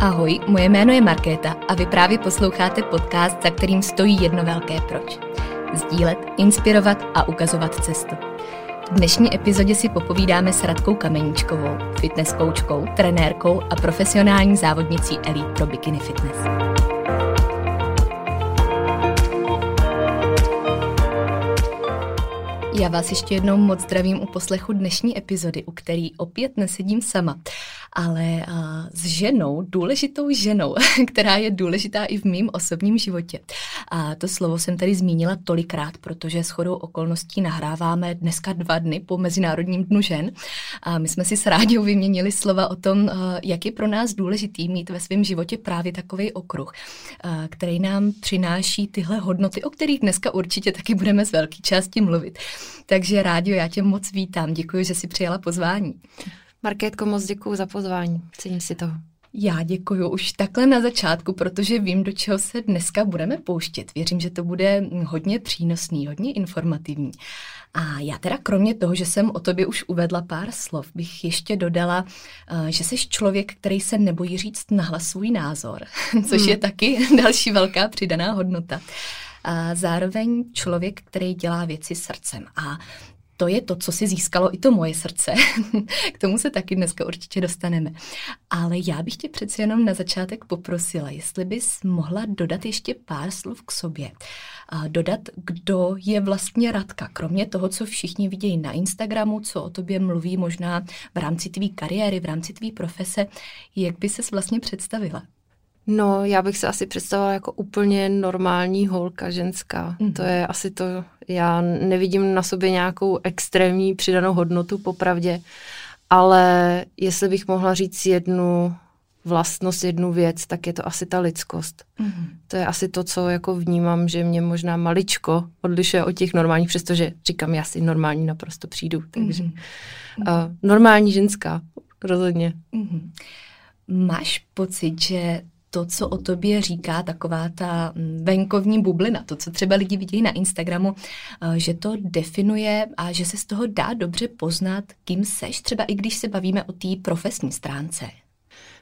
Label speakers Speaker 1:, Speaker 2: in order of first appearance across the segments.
Speaker 1: Ahoj, moje jméno je Markéta a vy právě posloucháte podcast, za kterým stojí jedno velké proč. Sdílet, inspirovat a ukazovat cestu. V dnešní epizodě si popovídáme s Radkou Kameníčkovou, fitness koučkou, trenérkou a profesionální závodnicí Elite pro Bikini Fitness. Já vás ještě jednou moc zdravím u poslechu dnešní epizody, u který opět nesedím sama ale s ženou, důležitou ženou, která je důležitá i v mém osobním životě. A to slovo jsem tady zmínila tolikrát, protože s chodou okolností nahráváme dneska dva dny po Mezinárodním dnu žen. A my jsme si s rádiou vyměnili slova o tom, jak je pro nás důležitý mít ve svém životě právě takový okruh, uh, který nám přináší tyhle hodnoty, o kterých dneska určitě taky budeme z velké části mluvit. Takže rádio, já tě moc vítám. Děkuji, že jsi přijala pozvání.
Speaker 2: Markétko, moc děkuji za pozvání. Cením si toho.
Speaker 1: Já děkuji už takhle na začátku, protože vím, do čeho se dneska budeme pouštět. Věřím, že to bude hodně přínosný, hodně informativní. A já teda kromě toho, že jsem o tobě už uvedla pár slov, bych ještě dodala, eh, že jsi člověk, který se nebojí říct nahlas svůj názor, což hmm. je taky další velká přidaná hodnota. A zároveň člověk, který dělá věci srdcem. A to je to, co si získalo i to moje srdce. K tomu se taky dneska určitě dostaneme. Ale já bych tě přeci jenom na začátek poprosila, jestli bys mohla dodat ještě pár slov k sobě. A dodat, kdo je vlastně Radka, kromě toho, co všichni vidějí na Instagramu, co o tobě mluví možná v rámci tvý kariéry, v rámci tvý profese, jak by ses vlastně představila?
Speaker 2: No, já bych se asi představila jako úplně normální holka, ženská. Mm. To je asi to, já nevidím na sobě nějakou extrémní přidanou hodnotu, popravdě, ale jestli bych mohla říct jednu vlastnost, jednu věc, tak je to asi ta lidskost. Mm. To je asi to, co jako vnímám, že mě možná maličko odlišuje od těch normálních, přestože říkám, já si normální naprosto přijdu. Takže mm. uh, normální ženská, rozhodně. Mm.
Speaker 1: Máš pocit, že to, co o tobě říká taková ta mm, venkovní bublina, to, co třeba lidi vidějí na Instagramu, eh, že to definuje a že se z toho dá dobře poznat, kým seš, třeba i když se bavíme o té profesní stránce.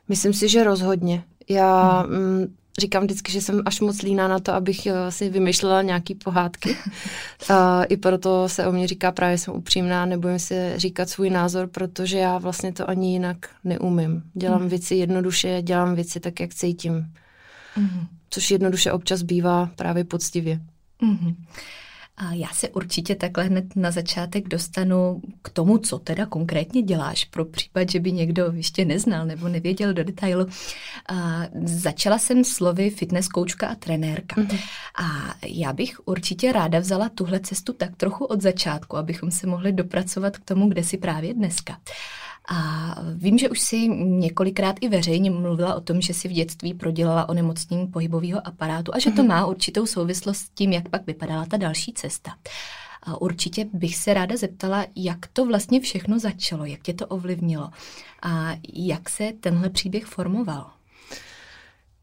Speaker 2: Myslím si, že rozhodně. Já hmm říkám vždycky, že jsem až moc líná na to, abych eh, si vymýšlela nějaký pohádky. A I proto se o mě říká právě, jsem upřímná, nebojím si říkat svůj názor, protože já vlastně to ani jinak neumím. Dělám mm. věci jednoduše, dělám věci tak, jak cítím. Mm. Což jednoduše občas bývá právě poctivě. Mm.
Speaker 1: A já se určitě takhle hned na začátek dostanu k tomu, co teda konkrétně děláš, pro případ, že by někdo ještě neznal nebo nevěděl do detailu. A začala jsem slovy fitness koučka a trenérka. Mm-hmm. A já bych určitě ráda vzala tuhle cestu tak trochu od začátku, abychom se mohli dopracovat k tomu, kde si právě dneska. A vím, že už si několikrát i veřejně mluvila o tom, že si v dětství prodělala onemocnění pohybového aparátu a že to mhm. má určitou souvislost s tím, jak pak vypadala ta další cesta. A určitě bych se ráda zeptala, jak to vlastně všechno začalo, jak tě to ovlivnilo a jak se tenhle příběh formoval.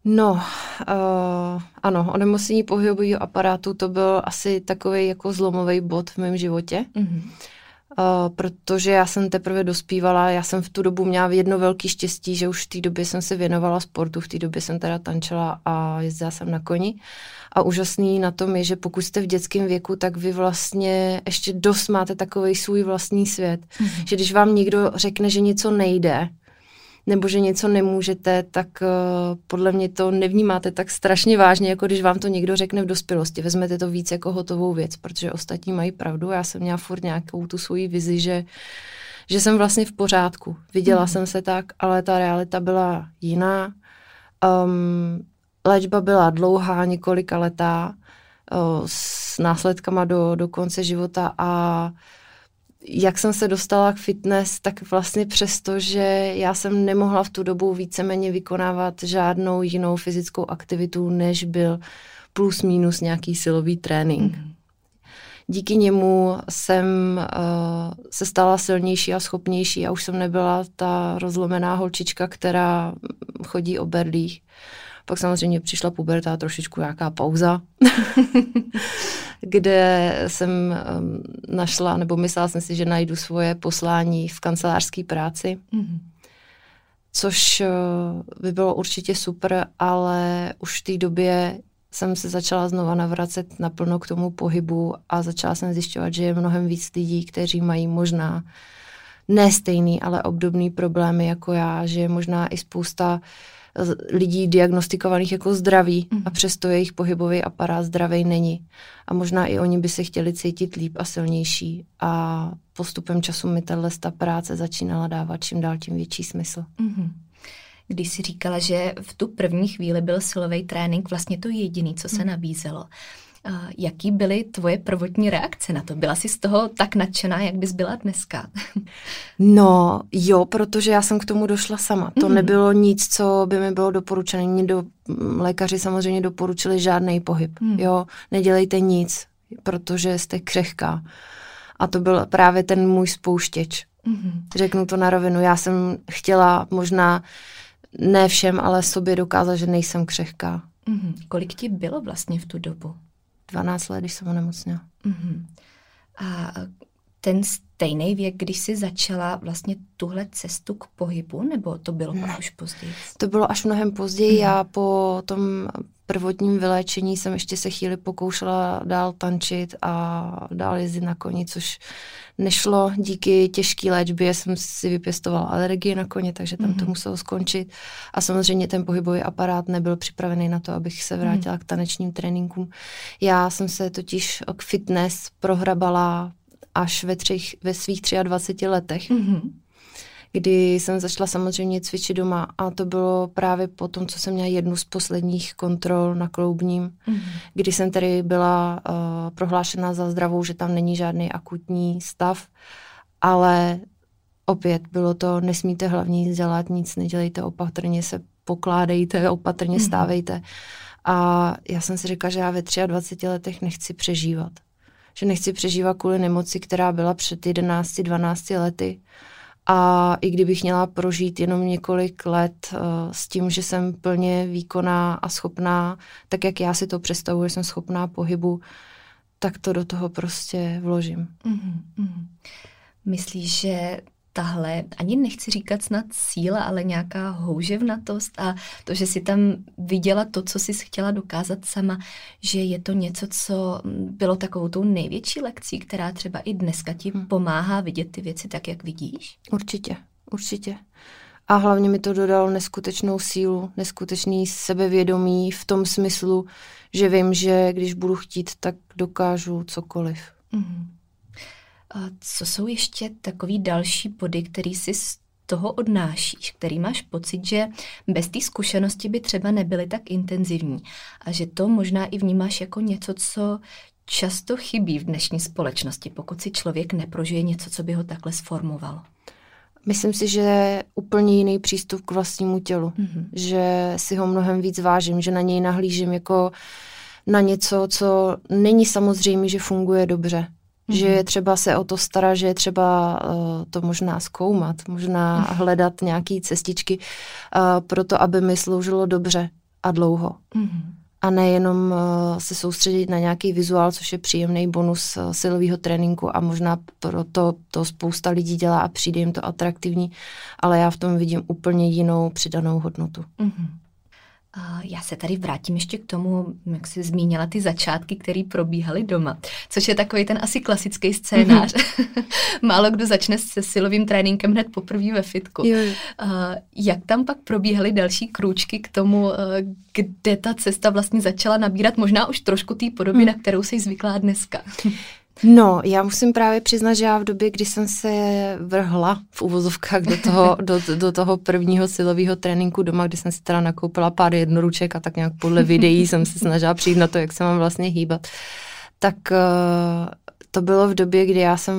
Speaker 2: No, uh, ano, onemocnění pohybového aparátu to byl asi takový jako zlomový bod v mém životě. Mm-hmm. Uh, protože já jsem teprve dospívala, já jsem v tu dobu měla jedno velké štěstí, že už v té době jsem se věnovala sportu, v té době jsem teda tančila a jezdila jsem na koni. A úžasný na tom je, že pokud jste v dětském věku, tak vy vlastně ještě dost máte takový svůj vlastní svět. Mm-hmm. Že když vám někdo řekne, že něco nejde, nebo že něco nemůžete, tak uh, podle mě to nevnímáte tak strašně vážně, jako když vám to někdo řekne v dospělosti. Vezmete to víc jako hotovou věc, protože ostatní mají pravdu. Já jsem měla furt nějakou tu svoji vizi, že že jsem vlastně v pořádku. Viděla mm. jsem se tak, ale ta realita byla jiná. Um, léčba byla dlouhá, několika letá, uh, s následkama do, do konce života a jak jsem se dostala k fitness, tak vlastně přesto, že já jsem nemohla v tu dobu víceméně vykonávat žádnou jinou fyzickou aktivitu, než byl plus minus nějaký silový trénink. Mm. Díky němu jsem uh, se stala silnější a schopnější a už jsem nebyla ta rozlomená holčička, která chodí o berlích. Pak samozřejmě přišla puberta a trošičku nějaká pauza, kde jsem um, našla, nebo myslela jsem si, že najdu svoje poslání v kancelářské práci. Mm-hmm. Což uh, by bylo určitě super, ale už v té době jsem se začala znova navracet naplno k tomu pohybu a začala jsem zjišťovat, že je mnohem víc lidí, kteří mají možná ne stejný, ale obdobný problémy jako já, že je možná i spousta lidí diagnostikovaných jako zdraví mm. a přesto jejich pohybový aparát zdravý není. A možná i oni by se chtěli cítit líp a silnější. A postupem času mi tahle práce začínala dávat čím dál tím větší smysl. Mm
Speaker 1: když si říkala, že v tu první chvíli byl silový trénink vlastně to jediný, co se hmm. nabízelo. Jaký byly tvoje prvotní reakce na to? Byla jsi z toho tak nadšená, jak bys byla dneska?
Speaker 2: No jo, protože já jsem k tomu došla sama. To mm-hmm. nebylo nic, co by mi bylo doporučené. Mě do, lékaři samozřejmě doporučili žádný pohyb. Mm. Jo, nedělejte nic, protože jste křehká. A to byl právě ten můj spouštěč. Mm-hmm. Řeknu to na rovinu. Já jsem chtěla možná ne všem, ale sobě dokázat, že nejsem křehká.
Speaker 1: Mm-hmm. Kolik ti bylo vlastně v tu dobu?
Speaker 2: 12 let, když jsem onemocněla. Mm-hmm.
Speaker 1: A ten stejný věk, když jsi začala vlastně tuhle cestu k pohybu, nebo to bylo ne. už později?
Speaker 2: To bylo až mnohem později. Mm-hmm. Já po tom prvotním vyléčení jsem ještě se chvíli pokoušela dál tančit a dál jezdit na koni, což nešlo. Díky těžké léčbě jsem si vypěstovala alergii na koně, takže tam mm-hmm. to mhm. muselo skončit. A samozřejmě ten pohybový aparát nebyl připravený na to, abych se vrátila mm-hmm. k tanečním tréninkům. Já jsem se totiž k fitness prohrabala až ve, třech, ve svých 23 letech. Mm-hmm kdy jsem začala samozřejmě cvičit doma a to bylo právě po tom, co jsem měla jednu z posledních kontrol na kloubním, mm. kdy jsem tedy byla uh, prohlášena za zdravou, že tam není žádný akutní stav, ale opět bylo to, nesmíte hlavně nic dělat, nic nedělejte, opatrně se pokládejte, opatrně mm. stávejte. A já jsem si říkala, že já ve 23 letech nechci přežívat. Že nechci přežívat kvůli nemoci, která byla před 11-12 lety a i kdybych měla prožít jenom několik let uh, s tím, že jsem plně výkonná a schopná, tak jak já si to představuji, že jsem schopná pohybu, tak to do toho prostě vložím. Mm-hmm.
Speaker 1: Myslíš, že tahle, ani nechci říkat snad síla, ale nějaká houževnatost a to, že si tam viděla to, co jsi chtěla dokázat sama, že je to něco, co bylo takovou tou největší lekcí, která třeba i dneska ti hmm. pomáhá vidět ty věci tak, jak vidíš?
Speaker 2: Určitě, určitě. A hlavně mi to dodalo neskutečnou sílu, neskutečný sebevědomí v tom smyslu, že vím, že když budu chtít, tak dokážu cokoliv. Mm-hmm.
Speaker 1: Co jsou ještě takový další body, který si z toho odnášíš, který máš pocit, že bez té zkušenosti by třeba nebyly tak intenzivní a že to možná i vnímáš jako něco, co často chybí v dnešní společnosti, pokud si člověk neprožije něco, co by ho takhle sformovalo?
Speaker 2: Myslím si, že je úplně jiný přístup k vlastnímu tělu, mm-hmm. že si ho mnohem víc vážím, že na něj nahlížím jako na něco, co není samozřejmé, že funguje dobře. Mm-hmm. Že je třeba se o to starat, že je třeba uh, to možná zkoumat, možná mm-hmm. hledat nějaké cestičky uh, pro to, aby mi sloužilo dobře a dlouho. Mm-hmm. A nejenom uh, se soustředit na nějaký vizuál, což je příjemný bonus uh, silového tréninku a možná proto to spousta lidí dělá a přijde jim to atraktivní, ale já v tom vidím úplně jinou přidanou hodnotu. Mm-hmm.
Speaker 1: Já se tady vrátím ještě k tomu, jak jsi zmínila ty začátky, které probíhaly doma, což je takový ten asi klasický scénář. Mm-hmm. Málo kdo začne se silovým tréninkem hned poprvé ve fitku. Jo. Jak tam pak probíhaly další krůčky k tomu, kde ta cesta vlastně začala nabírat možná už trošku té podoby, mm. na kterou jsi zvyklá dneska?
Speaker 2: No, já musím právě přiznat, že já v době, kdy jsem se vrhla v uvozovkách do toho, do, do toho prvního silového tréninku doma, kdy jsem si teda nakoupila pár jednoruček a tak nějak podle videí jsem se snažila přijít na to, jak se mám vlastně hýbat, tak uh, to bylo v době, kdy já jsem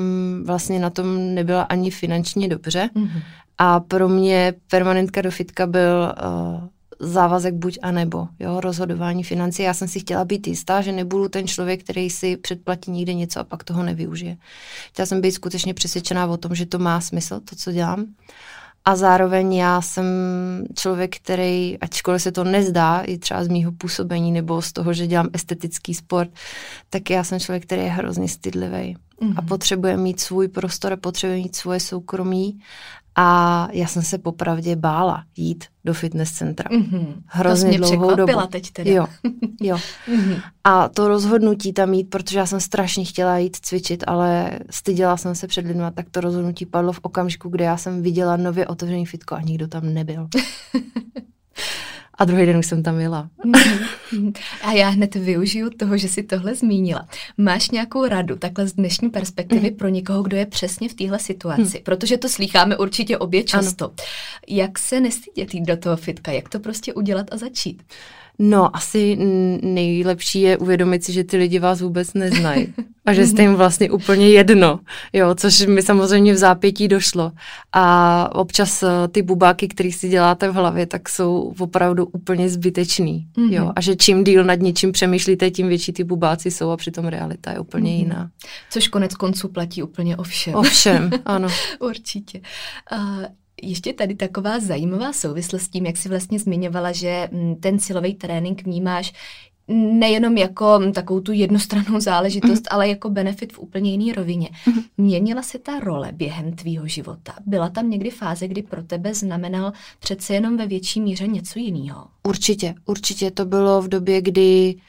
Speaker 2: vlastně na tom nebyla ani finančně dobře. Mm-hmm. A pro mě permanentka do fitka byl uh, závazek buď a nebo, jo, rozhodování financí. Já jsem si chtěla být jistá, že nebudu ten člověk, který si předplatí někde něco a pak toho nevyužije. Chtěla jsem být skutečně přesvědčená o tom, že to má smysl, to, co dělám. A zároveň já jsem člověk, který, ačkoliv se to nezdá, i třeba z mýho působení nebo z toho, že dělám estetický sport, tak já jsem člověk, který je hrozně stydlivý mm-hmm. a mhm. potřebuje mít svůj prostor, potřebuje mít svoje soukromí a já jsem se popravdě bála jít do fitness centra. Mm-hmm.
Speaker 1: Hrozně to dlouhou dobu. teď teda.
Speaker 2: Jo, jo. mm-hmm. A to rozhodnutí tam jít, protože já jsem strašně chtěla jít cvičit, ale styděla jsem se před lidmi, tak to rozhodnutí padlo v okamžiku, kdy já jsem viděla nově otevřený fitko a nikdo tam nebyl. a druhý den už jsem tam jela.
Speaker 1: Mhm. a já hned využiju toho, že si tohle zmínila. Máš nějakou radu takhle z dnešní perspektivy pro někoho, kdo je přesně v téhle situaci? Hmm. Protože to slýcháme určitě obě často. Ano. Jak se nestydět jít do toho fitka? Jak to prostě udělat a začít?
Speaker 2: No, asi nejlepší je uvědomit si, že ty lidi vás vůbec neznají a že jste jim vlastně úplně jedno, jo, což mi samozřejmě v zápětí došlo. A občas eh, ty bubáky, které si děláte v hlavě, tak jsou opravdu úplně zbytečný, mm-hmm. jo, a že čím díl nad něčím přemýšlíte, tím větší ty bubáci jsou a přitom realita je úplně mm-hmm. jiná.
Speaker 1: Což konec konců platí úplně o všem.
Speaker 2: O všem, ano.
Speaker 1: Určitě. Uh, ještě tady taková zajímavá souvislost s tím, jak jsi vlastně zmiňovala, že mm, ten silový trénink vnímáš nejenom jako mm, takovou tu jednostrannou záležitost, mm. ale jako benefit v úplně jiné rovině. Mm. Měnila se ta role během tvýho života? Byla tam někdy fáze, kdy pro tebe znamenal přece jenom ve větší míře něco jiného?
Speaker 2: Určitě, určitě to bylo v době, kdy uh,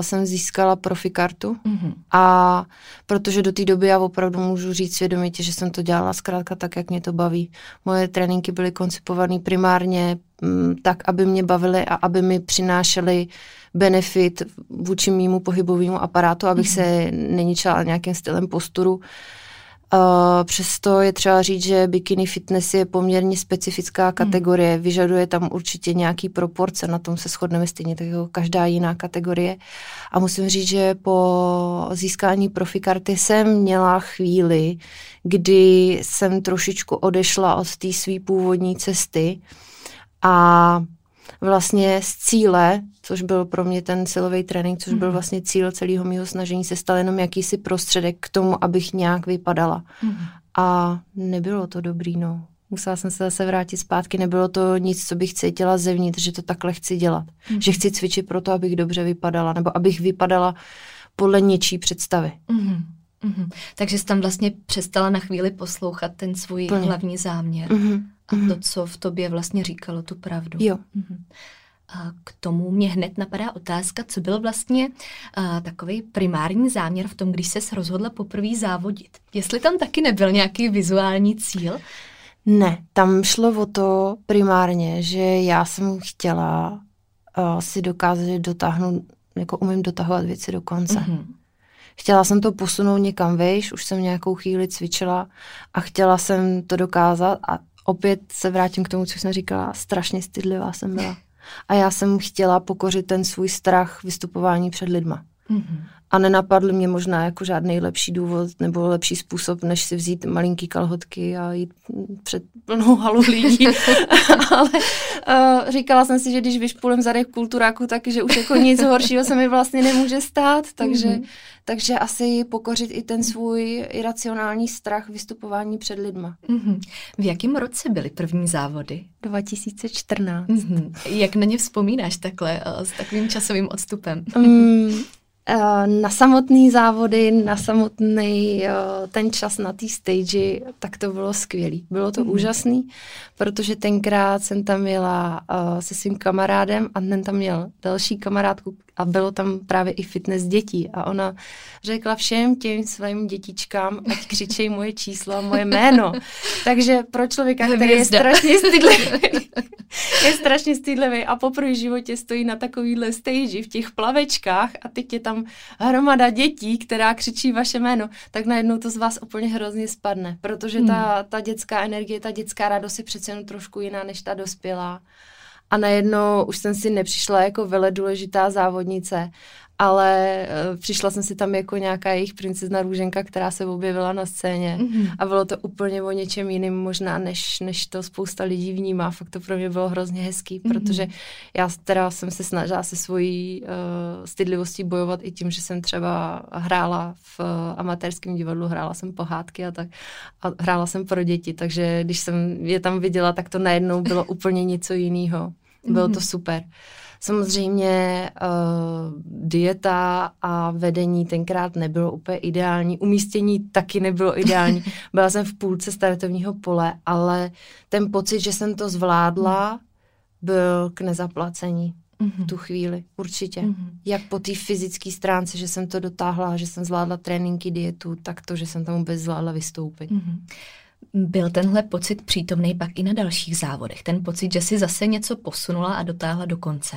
Speaker 2: jsem získala profikartu mm-hmm. a protože do té doby já opravdu můžu říct svědomitě, že jsem to dělala zkrátka tak, jak mě to baví. Moje tréninky byly koncipované primárně um, tak, aby mě bavily a aby mi přinášely benefit vůči mýmu pohybovému aparátu, abych mm-hmm. se neničila nějakým stylem posturu. Uh, přesto je třeba říct, že bikini fitness je poměrně specifická hmm. kategorie, hmm. vyžaduje tam určitě nějaký proporce, na tom se shodneme stejně tak jako každá jiná kategorie. A musím říct, že po získání profikarty jsem měla chvíli, kdy jsem trošičku odešla od té své původní cesty a vlastně z cíle, což byl pro mě ten silový trénink, což byl mhm. vlastně cíl celého mého snažení, se stal jenom jakýsi prostředek k tomu, abych nějak vypadala. Mm. A nebylo to dobrý, no. Musela jsem se zase vrátit zpátky, nebylo to nic, co bych cítila zevnitř, že to takhle chci dělat. Mm. Že chci cvičit proto, abych dobře vypadala, nebo abych vypadala podle něčí představy. Mm.
Speaker 1: Mm-hmm. Takže jsi tam vlastně přestala na chvíli poslouchat ten svůj Plně. hlavní záměr. Mm-hmm a to, co v tobě vlastně říkalo tu pravdu.
Speaker 2: Jo. Mm-hmm.
Speaker 1: K tomu mě hned napadá otázka, co byl vlastně uh, takový primární záměr v tom, když se rozhodla poprvé závodit. Jestli tam taky nebyl nějaký vizuální cíl?
Speaker 2: Ne, tam šlo o to primárně, že já jsem chtěla uh, si dokázat, že dotáhnu, jako umím dotahovat věci do konce. Mm-hmm. Chtěla jsem to posunout někam vejš, už jsem nějakou chvíli cvičila a chtěla jsem to dokázat a opět se vrátím k tomu, co jsem říkala, strašně stydlivá jsem byla. A já jsem chtěla pokořit ten svůj strach vystupování před lidma. Mm-hmm. A nenapadl mě možná jako žádný lepší důvod nebo lepší způsob, než si vzít malinký kalhotky a jít před plnou halu lidí. Ale uh, říkala jsem si, že když vyšpulem zadech kulturáku, tak že už jako nic horšího se mi vlastně nemůže stát, takže, mm-hmm. takže asi pokořit i ten svůj iracionální strach vystupování před lidma. Mm-hmm.
Speaker 1: V jakém roce byly první závody?
Speaker 2: 2014. Mm-hmm.
Speaker 1: Jak na ně vzpomínáš takhle, uh, s takovým časovým odstupem?
Speaker 2: Eh, na samotné závody, na samotný eh, ten čas na té stage, tak to bylo skvělý. Bylo to mm. úžasný, protože tenkrát jsem tam jela uh, se svým kamarádem a ten tam měl další kamarádku a bylo tam právě i fitness dětí a ona řekla všem těm svým dětičkám, ať křičej moje číslo a moje jméno. Takže pro člověka, který je strašně stydlivý, je strašně stydlivý a poprvé v životě stojí na takovýhle stage v těch plavečkách a teď je tam hromada dětí, která křičí vaše jméno, tak najednou to z vás úplně hrozně spadne, protože hmm. ta, ta dětská energie, ta dětská radost je přece jen trošku jiná než ta dospělá. A najednou už jsem si nepřišla jako vele důležitá závodnice, ale uh, přišla jsem si tam jako nějaká jejich princezna Růženka, která se objevila na scéně mm-hmm. a bylo to úplně o něčem jiným možná, než, než to spousta lidí vnímá. Fakt to pro mě bylo hrozně hezký, mm-hmm. protože já teda jsem se snažila se svojí uh, stydlivostí bojovat i tím, že jsem třeba hrála v uh, amatérském divadlu, hrála jsem pohádky a tak a hrála jsem pro děti, takže když jsem je tam viděla, tak to najednou bylo úplně něco jiného. Bylo to mhm. super. Samozřejmě uh, dieta a vedení tenkrát nebylo úplně ideální, umístění taky nebylo ideální. Byla jsem v půlce startovního pole, ale ten pocit, že jsem to zvládla, byl k nezaplacení mm-hmm. tu chvíli, určitě. Mm-hmm. Jak po té fyzické stránce, že jsem to dotáhla, že jsem zvládla tréninky, dietu, tak to, že jsem tam vůbec zvládla vystoupit. Mm-hmm.
Speaker 1: Byl tenhle pocit přítomný pak i na dalších závodech? Ten pocit, že si zase něco posunula a dotáhla do konce?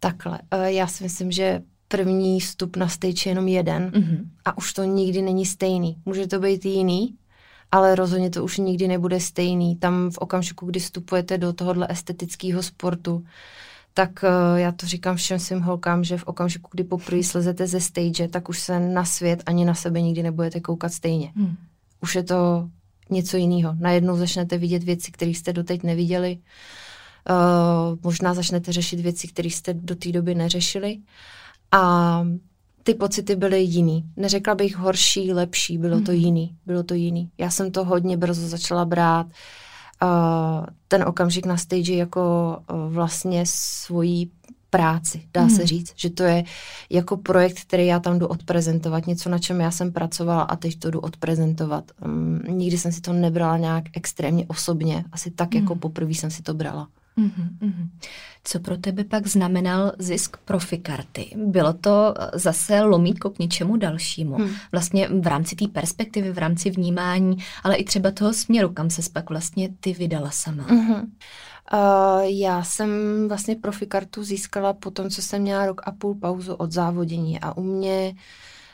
Speaker 2: Takhle. Eh, já si myslím, že první vstup na stage je jenom jeden mm-hmm. a už to nikdy není stejný. Může to být jiný, ale rozhodně to už nikdy nebude stejný. Tam v okamžiku, kdy vstupujete do tohohle estetického sportu, tak uh, já to říkám všem svým holkám, že v okamžiku, kdy poprvé slezete ze stage, tak už se na svět ani na sebe nikdy nebudete koukat stejně. Hmm. Už je to něco jiného. Najednou začnete vidět věci, které jste doteď neviděli. Uh, možná začnete řešit věci, které jste do té doby neřešili. A ty pocity byly jiný. Neřekla bych horší, lepší, bylo to hmm. jiný. Bylo to jiný. Já jsem to hodně brzo začala brát. Uh, ten okamžik na stage jako uh, vlastně svojí práci, dá hmm. se říct, že to je jako projekt, který já tam jdu odprezentovat, něco, na čem já jsem pracovala a teď to jdu odprezentovat. Um, nikdy jsem si to nebrala nějak extrémně osobně, asi tak jako hmm. jako poprvé jsem si to brala.
Speaker 1: Mm-hmm. Co pro tebe pak znamenal zisk profikarty? Bylo to eh, zase lomítko k něčemu dalšímu? Hmm. Vlastně v rámci té perspektivy, v rámci vnímání, ale i třeba toho směru, kam se pak vlastně ty vydala sama? Mm-hmm.
Speaker 2: Uh, já jsem vlastně profikartu získala po tom, co jsem měla rok a půl pauzu od závodění a u mě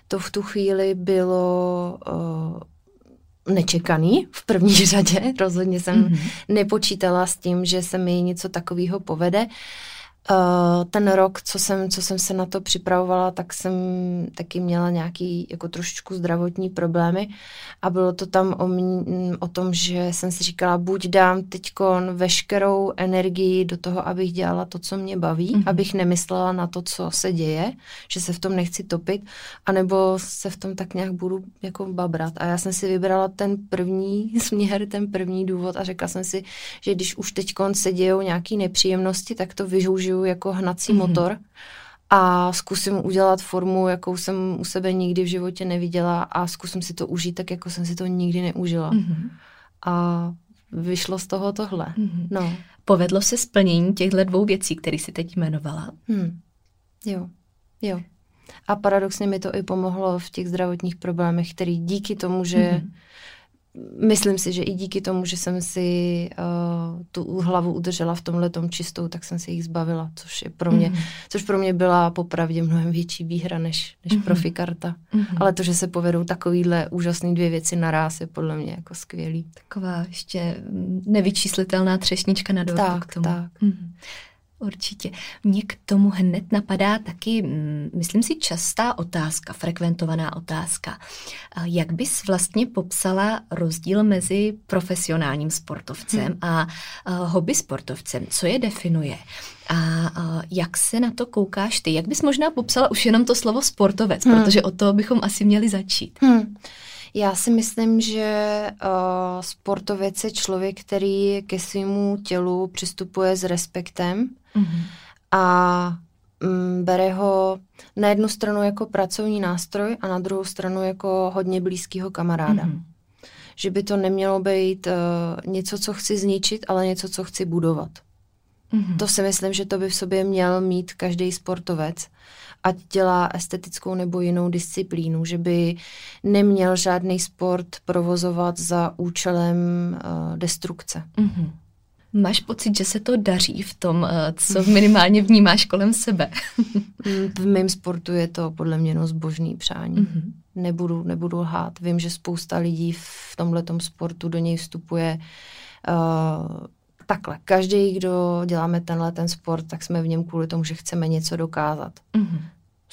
Speaker 2: to v tu chvíli bylo uh, nečekaný v první řadě. Rozhodně jsem mm-hmm. nepočítala s tím, že se mi něco takového povede. Uh, ten rok, co jsem, co jsem se na to připravovala, tak jsem taky měla nějaký jako trošičku zdravotní problémy a bylo to tam o, mě, o tom, že jsem si říkala, buď dám teďkon veškerou energii do toho, abych dělala to, co mě baví, mm-hmm. abych nemyslela na to, co se děje, že se v tom nechci topit, anebo se v tom tak nějak budu jako babrat. A já jsem si vybrala ten první směr, ten první důvod a řekla jsem si, že když už teďkon se dějou nějaké nepříjemnosti, tak to vyžoužiju použiju jako hnací mm-hmm. motor a zkusím udělat formu, jakou jsem u sebe nikdy v životě neviděla a zkusím si to užít tak, jako jsem si to nikdy neužila. Mm-hmm. A vyšlo z toho tohle. Mm-hmm. No.
Speaker 1: Povedlo se splnění těchto dvou věcí, které si teď jmenovala? Hmm.
Speaker 2: Jo, jo. A paradoxně mi to i pomohlo v těch zdravotních problémech, který díky tomu, že mm-hmm myslím si, že i díky tomu, že jsem si uh, tu hlavu udržela v tomhle tom čistou, tak jsem se jich zbavila, což je pro mě, mm-hmm. což pro mě byla popravdě mnohem větší výhra než, než mm-hmm. profikarta. Mm-hmm. Ale to, že se povedou takovýhle úžasné dvě věci naraz je podle mě jako skvělý.
Speaker 1: Taková ještě nevyčíslitelná třešnička na dortu
Speaker 2: tak,
Speaker 1: k tomu.
Speaker 2: Tak. Mm-hmm.
Speaker 1: Určitě. Mně k tomu hned napadá taky, mm, myslím si, častá otázka, frekventovaná otázka. Jak bys vlastně popsala rozdíl mezi profesionálním sportovcem hmm. a hobby sportovcem? Co je definuje? A, jak se na to koukáš ty? Jak bys možná popsala už jenom to slovo sportovec, hmm. protože o to bychom asi měli začít. Hmm.
Speaker 2: Já si myslím, že uh, sportovec je člověk, který ke svému tělu přistupuje s respektem mm-hmm. a um, bere ho na jednu stranu jako pracovní nástroj a na druhou stranu jako hodně blízkého kamaráda. Mm-hmm. Že by to nemělo být uh, něco, co chci zničit, ale něco, co chci budovat. Mm-hmm. To si myslím, že to by v sobě měl mít každý sportovec ať dělá estetickou nebo jinou disciplínu, že by neměl žádný sport provozovat za účelem uh, destrukce. Mm-hmm.
Speaker 1: Máš pocit, že se to daří v tom, eh, co minimálně vnímáš kolem sebe?
Speaker 2: v mém sportu je to podle mě no zbožný přání. Mm-hmm. Nebudu, nebudu lhát. Vím, že spousta lidí v tomhle sportu do něj vstupuje uh, takhle. Každý, kdo děláme tenhle ten sport, tak jsme v něm kvůli tomu, že chceme něco dokázat. Mm-hmm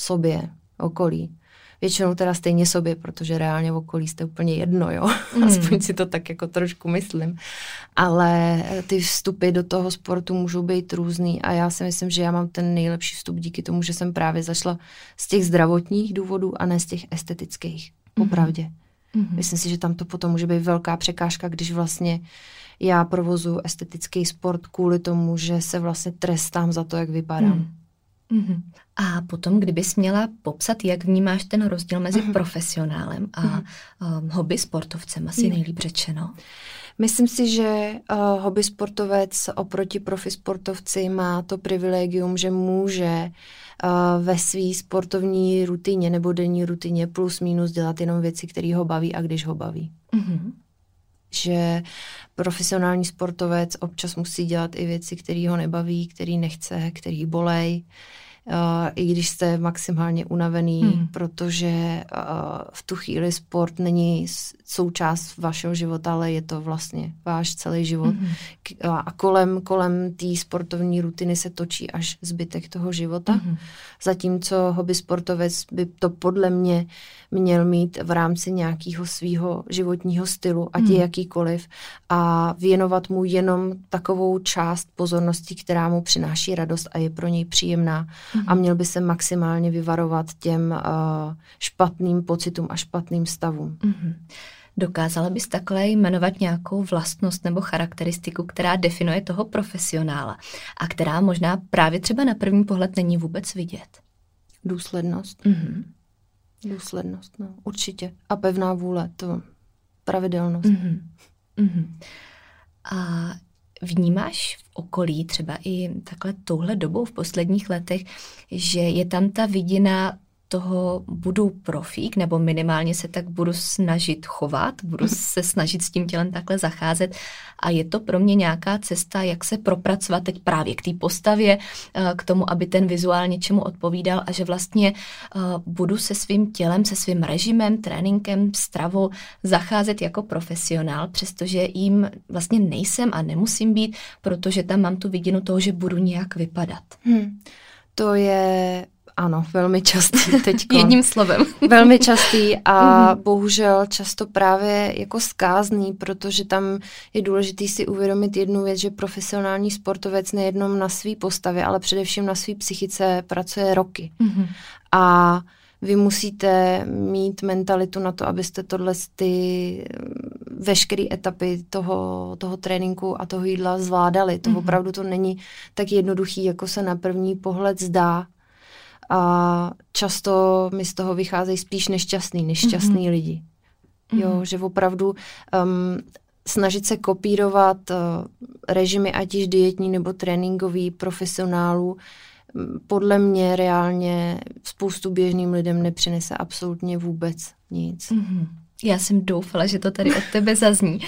Speaker 2: sobě, okolí. Většinou teda stejně sobě, protože reálně v okolí jste úplně jedno, jo. Mm. Aspoň si to tak jako trošku myslím. Ale ty vstupy do toho sportu můžou být různý a já si myslím, že já mám ten nejlepší vstup díky tomu, že jsem právě zašla z těch zdravotních důvodů a ne z těch estetických. Popravdě. Mm. Myslím si, že tam to potom může být velká překážka, když vlastně já provozu estetický sport kvůli tomu, že se vlastně trestám za to, jak vypadám. Mm.
Speaker 1: Mm-hmm. A potom, kdybys měla popsat, jak vnímáš ten rozdíl mezi mm-hmm. profesionálem a mm-hmm. um, hobby sportovcem, asi mm. nejlíp řečeno.
Speaker 2: Myslím si, že uh, hobby sportovec oproti profi sportovci má to privilegium, že může uh, ve své sportovní rutině nebo denní rutině plus minus dělat jenom věci, které ho baví a když ho baví. Mm-hmm že profesionální sportovec občas musí dělat i věci, které ho nebaví, který nechce, který bolej. Uh, i když jste maximálně unavený, hmm. protože uh, v tu chvíli sport není součást vašeho života, ale je to vlastně váš celý život. Hmm. A kolem, kolem té sportovní rutiny se točí až zbytek toho života. Hmm. Zatímco hobby sportovec by to podle mě měl mít v rámci nějakého svého životního stylu, ať hmm. je jakýkoliv, a věnovat mu jenom takovou část pozornosti, která mu přináší radost a je pro něj příjemná. Hmm. A měl by se maximálně vyvarovat těm uh, špatným pocitům a špatným stavům. Hmm.
Speaker 1: Dokázala bys takhle jmenovat nějakou vlastnost nebo charakteristiku, která definuje toho profesionála a která možná právě třeba na první pohled není vůbec vidět?
Speaker 2: Důslednost. Mm-hmm. Důslednost, no, určitě. A pevná vůle, to pravidelnost. Mm-hmm. Mm-hmm.
Speaker 1: A vnímáš v okolí, třeba i takhle touhle dobou v posledních letech, že je tam ta vidina toho budu profík, nebo minimálně se tak budu snažit chovat, budu mhm. se snažit s tím tělem takhle zacházet a je to pro mě nějaká cesta, jak se propracovat teď právě k té postavě, eh, k tomu, aby ten vizuál něčemu odpovídal a že vlastně eh, budu se svým tělem, se svým režimem, tréninkem, stravou zacházet jako profesionál, přestože jim vlastně nejsem a nemusím být, protože tam mám tu vidinu toho, že budu nějak vypadat. Hmm.
Speaker 2: To je ano, velmi častý teď.
Speaker 1: Jedním slovem.
Speaker 2: velmi častý a mm-hmm. bohužel často právě jako skázný, protože tam je důležité si uvědomit jednu věc, že profesionální sportovec nejednom na své postavě, ale především na své psychice pracuje roky. Mm-hmm. A vy musíte mít mentalitu na to, abyste tohle ty veškeré etapy toho, toho tréninku a toho jídla zvládali. To mm-hmm. opravdu to není tak jednoduchý, jako se na první pohled zdá a často mi z toho vycházejí spíš nešťastný, nešťastný mm-hmm. lidi. Jo, mm-hmm. že opravdu um, snažit se kopírovat uh, režimy, ať již dietní nebo tréninkový profesionálů, podle mě reálně spoustu běžným lidem nepřinese absolutně vůbec nic. Mm-hmm.
Speaker 1: Já jsem doufala, že to tady od tebe zazní.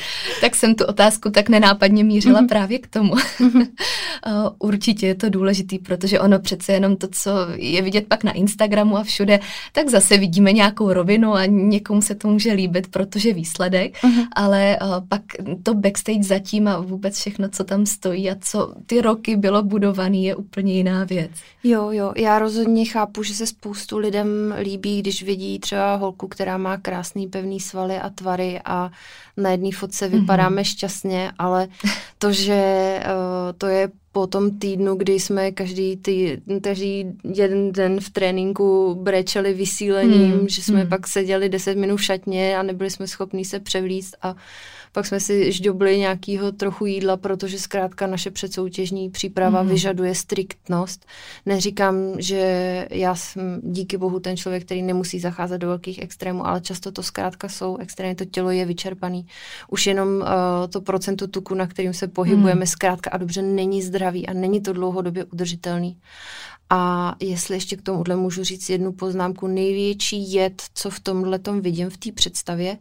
Speaker 1: Tak jsem tu otázku tak nenápadně mířila mm-hmm. právě k tomu. Mm-hmm. Určitě je to důležitý, protože ono přece jenom to, co je vidět pak na Instagramu a všude, tak zase vidíme nějakou rovinu a někomu se to může líbit, protože výsledek, mm-hmm. ale pak to backstage zatím a vůbec všechno, co tam stojí a co ty roky bylo budované, je úplně jiná věc.
Speaker 2: Jo, jo, já rozhodně chápu, že se spoustu lidem líbí, když vidí třeba holku, která má krásný pevný svaly a tvary a na jedné fotce vypadáme mm-hmm. šťastně, ale to, že uh, to je po tom týdnu, kdy jsme každý, tý, každý jeden den v tréninku brečeli vysílením, mm. že jsme mm. pak seděli 10 minut v šatně a nebyli jsme schopní se převlíct a pak jsme si ždobli nějakého trochu jídla, protože zkrátka naše předsoutěžní příprava mm. vyžaduje striktnost. Neříkám, že já jsem díky bohu ten člověk, který nemusí zacházet do velkých extrémů, ale často to zkrátka jsou extrémy, to tělo je vyčerpaný. Už jenom uh, to procento tuku, na kterým se pohybujeme, mm. zkrátka a dobře není zdravý a není to dlouhodobě udržitelný. A jestli ještě k tomuhle můžu říct jednu poznámku, největší jed, co v tomhle tom vidím v té představě,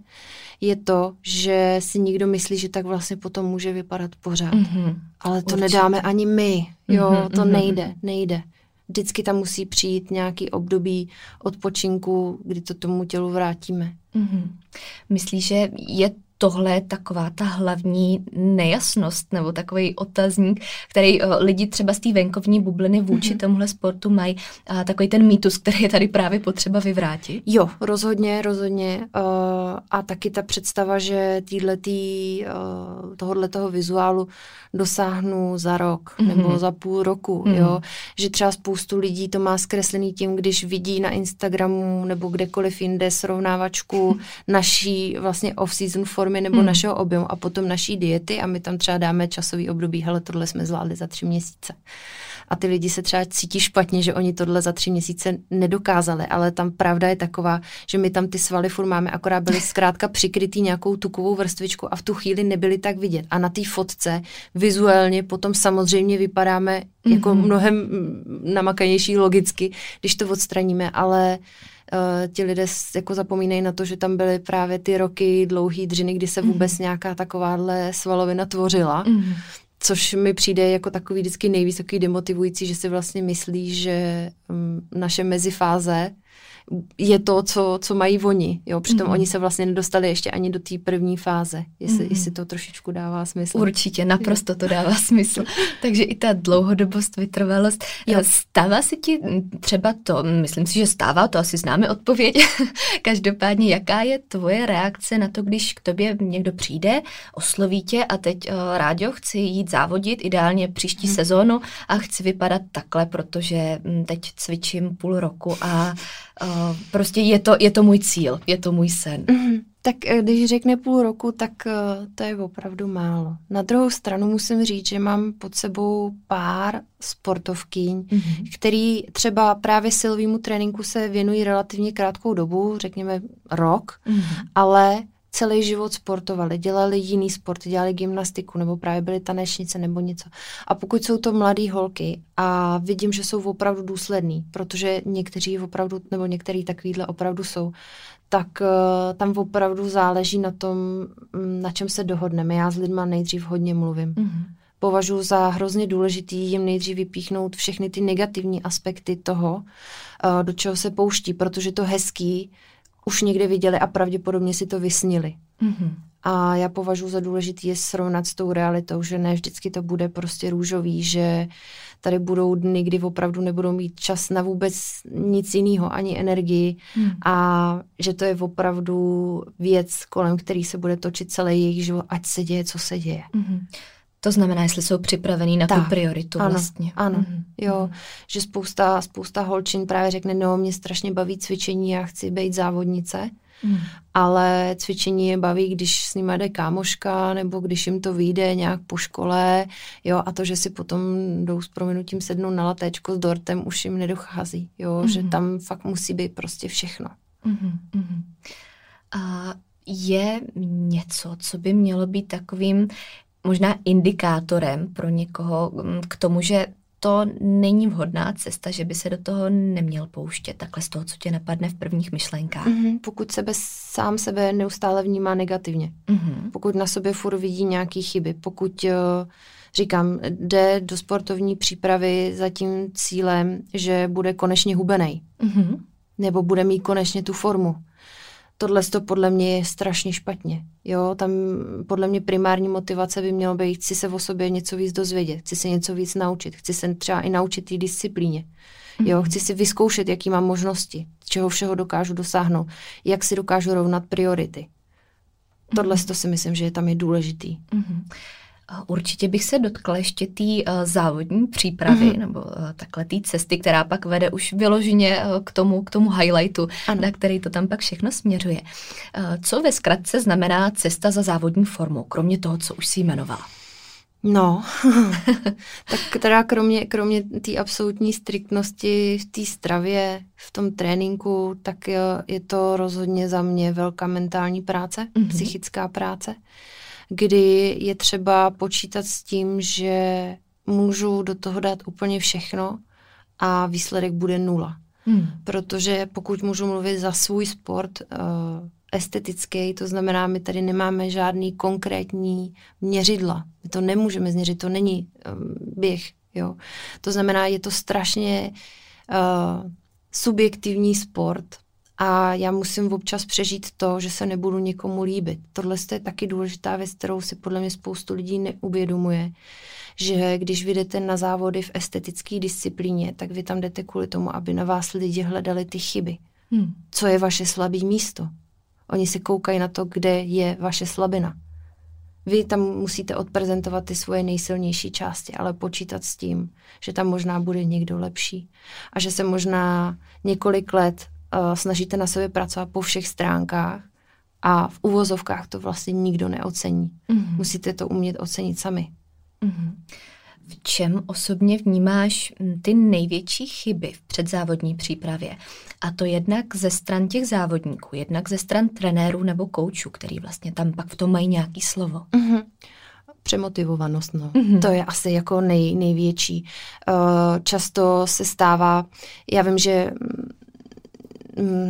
Speaker 2: je to, že si někdo myslí, že tak vlastně potom může vypadat pořád. Mm-hmm. Ale to Určitě. nedáme ani my. Jo, mm-hmm, to mm-hmm. nejde, nejde. Vždycky tam musí přijít nějaký období odpočinku, kdy to tomu tělu vrátíme. Mm-hmm.
Speaker 1: Myslíš, že je tohle je taková ta hlavní nejasnost nebo takový otazník, který uh, lidi třeba z té venkovní bubliny vůči mm-hmm. tomuhle sportu mají. Uh, takový ten mýtus, který je tady právě potřeba vyvrátit.
Speaker 2: Jo, rozhodně, rozhodně. Uh, a taky ta představa, že týhletý, uh, tohohle toho vizuálu dosáhnu za rok mm-hmm. nebo za půl roku, mm-hmm. jo. Že třeba spoustu lidí to má zkreslený tím, když vidí na Instagramu nebo kdekoliv jinde srovnávačku naší vlastně off-season formy nebo mm. našeho objemu a potom naší diety a my tam třeba dáme časový období, hele, tohle jsme zvládli za tři měsíce a ty lidi se třeba cítí špatně, že oni tohle za tři měsíce nedokázali, ale tam pravda je taková, že my tam ty svaly furt máme, akorát byly zkrátka přikrytý nějakou tukovou vrstvičku a v tu chvíli nebyly tak vidět. A na té fotce vizuálně potom samozřejmě vypadáme mm-hmm. jako mhm. mnohem namakanější logicky, když to odstraníme, ale Uh, ti lidé jako zapomínají na to, že tam byly právě ty roky dlouhý dřiny, kdy se vůbec mm. nějaká takováhle svalovina tvořila. Mm což mi přijde jako takový vždycky nejvíc takový demotivující, že si vlastně myslí, že um, naše mezifáze je to, co, co mají oni. Jo? Přitom mm-hmm. oni se vlastně nedostali ještě ani do té první fáze, jestli, mm-hmm. jestli to trošičku dává smysl.
Speaker 1: Určitě, naprosto to dává smysl. Takže i ta dlouhodobost, vytrvalost. Jo. Stává se ti třeba to, myslím si, že stává, to asi známe odpověď. Každopádně, jaká je tvoje reakce na to, když k tobě někdo přijde, osloví tě a teď uh, Ráďo, chci jít závodit, ideálně příští mm. sezónu a chci vypadat takhle, protože hm, teď cvičím půl roku a uh, prostě je to, je to můj cíl, je to můj sen. Mm-hmm.
Speaker 2: Tak eh, když řekne půl roku, tak uh, to je opravdu málo. Na druhou stranu musím říct, že mám pod sebou pár sportovkyň, mm-hmm. který třeba právě silovému tréninku se věnují relativně krátkou dobu, řekněme rok, mm-hmm. ale celý život sportovali, dělali jiný sport, dělali gymnastiku nebo právě byly tanečnice nebo něco. A pokud jsou to mladé holky a vidím, že jsou opravdu důsledný, protože někteří opravdu, nebo některý takovýhle opravdu jsou, tak uh, tam opravdu záleží na tom, mm, na čem se dohodneme. Já s lidma nejdřív hodně mluvím. Mm-hmm. Považuji za hrozně důležitý jim nejdřív vypíchnout všechny ty negativní aspekty toho, uh, do čeho se pouští, protože to hezký už někde viděli a pravděpodobně si to vysnili. Mm-hmm. A já považuji za důležité je srovnat s tou realitou, že ne vždycky to bude prostě růžový, že tady budou dny, kdy opravdu nebudou mít čas na vůbec nic jiného, ani energii hmm. a že to je opravdu věc, kolem který se bude točit celý jejich život, ať se děje, co se děje. Hmm.
Speaker 1: To znamená, jestli jsou připravený na tak, tu prioritu
Speaker 2: ano,
Speaker 1: vlastně.
Speaker 2: Ano, mm-hmm. jo, že spousta, spousta holčin právě řekne, no, mě strašně baví cvičení, já chci být závodnice, mm. ale cvičení je baví, když s nimi jde kámoška, nebo když jim to vyjde nějak po škole, jo, a to, že si potom jdou s prominutím sednout na latéčko s dortem, už jim nedochází, jo, mm-hmm. že tam fakt musí být prostě všechno. Mm-hmm.
Speaker 1: A je něco, co by mělo být takovým možná indikátorem pro někoho mm, k tomu, že to není vhodná cesta, že by se do toho neměl pouštět, takhle z toho, co tě napadne v prvních myšlenkách.
Speaker 2: Mm-hmm, pokud sebe sám sebe neustále vnímá negativně, mm-hmm. pokud na sobě furt vidí nějaké chyby, pokud, eh, říkám, jde do sportovní přípravy za tím cílem, že bude konečně hubený, mm-hmm. nebo bude mít konečně tu formu, tohle to podle mě je strašně špatně. Jo, tam podle mě primární motivace by mělo být, chci se o sobě něco víc dozvědět, chci se něco víc naučit, chci se třeba i naučit té disciplíně. Jo, mm-hmm. chci si vyzkoušet, jaký mám možnosti, čeho všeho dokážu dosáhnout, jak si dokážu rovnat priority. Tohle mm-hmm. to si myslím, že je tam je důležitý. Mm-hmm.
Speaker 1: Určitě bych se dotkla ještě té uh, závodní přípravy mm-hmm. nebo uh, takhle té cesty, která pak vede už vyloženě uh, k tomu, k tomu highlightu, ano. na který to tam pak všechno směřuje. Uh, co ve zkratce znamená cesta za závodní formou, kromě toho, co už si jmenovala?
Speaker 2: No, tak teda kromě, kromě té absolutní striktnosti v té stravě, v tom tréninku, tak je, je to rozhodně za mě velká mentální práce, mm-hmm. psychická práce kdy je třeba počítat s tím, že můžu do toho dát úplně všechno a výsledek bude nula. Hmm. Protože pokud můžu mluvit za svůj sport uh, estetický, to znamená, my tady nemáme žádný konkrétní měřidla. My to nemůžeme změřit, to není um, běh. Jo. To znamená, je to strašně uh, subjektivní sport a já musím občas přežít to, že se nebudu někomu líbit. Tohle je taky důležitá věc, kterou si podle mě spoustu lidí neuvědomuje, že když vyjdete na závody v estetické disciplíně, tak vy tam jdete kvůli tomu, aby na vás lidi hledali ty chyby. Hmm. Co je vaše slabé místo? Oni se koukají na to, kde je vaše slabina. Vy tam musíte odprezentovat ty svoje nejsilnější části, ale počítat s tím, že tam možná bude někdo lepší a že se možná několik let uh, snažíte na sobě pracovat po všech stránkách a v uvozovkách to vlastně nikdo neocení. Mm-hmm. Musíte to umět ocenit sami. Mm-hmm.
Speaker 1: V čem osobně vnímáš hm, ty největší chyby v předzávodní přípravě? A to jednak ze stran těch závodníků, jednak ze stran trenérů nebo koučů, který vlastně tam pak v tom mají nějaký slovo. Mm-hmm.
Speaker 2: Přemotivovanost, no. Mm-hmm. To je asi jako nej, největší. Uh, často se stává, já vím, že Mm,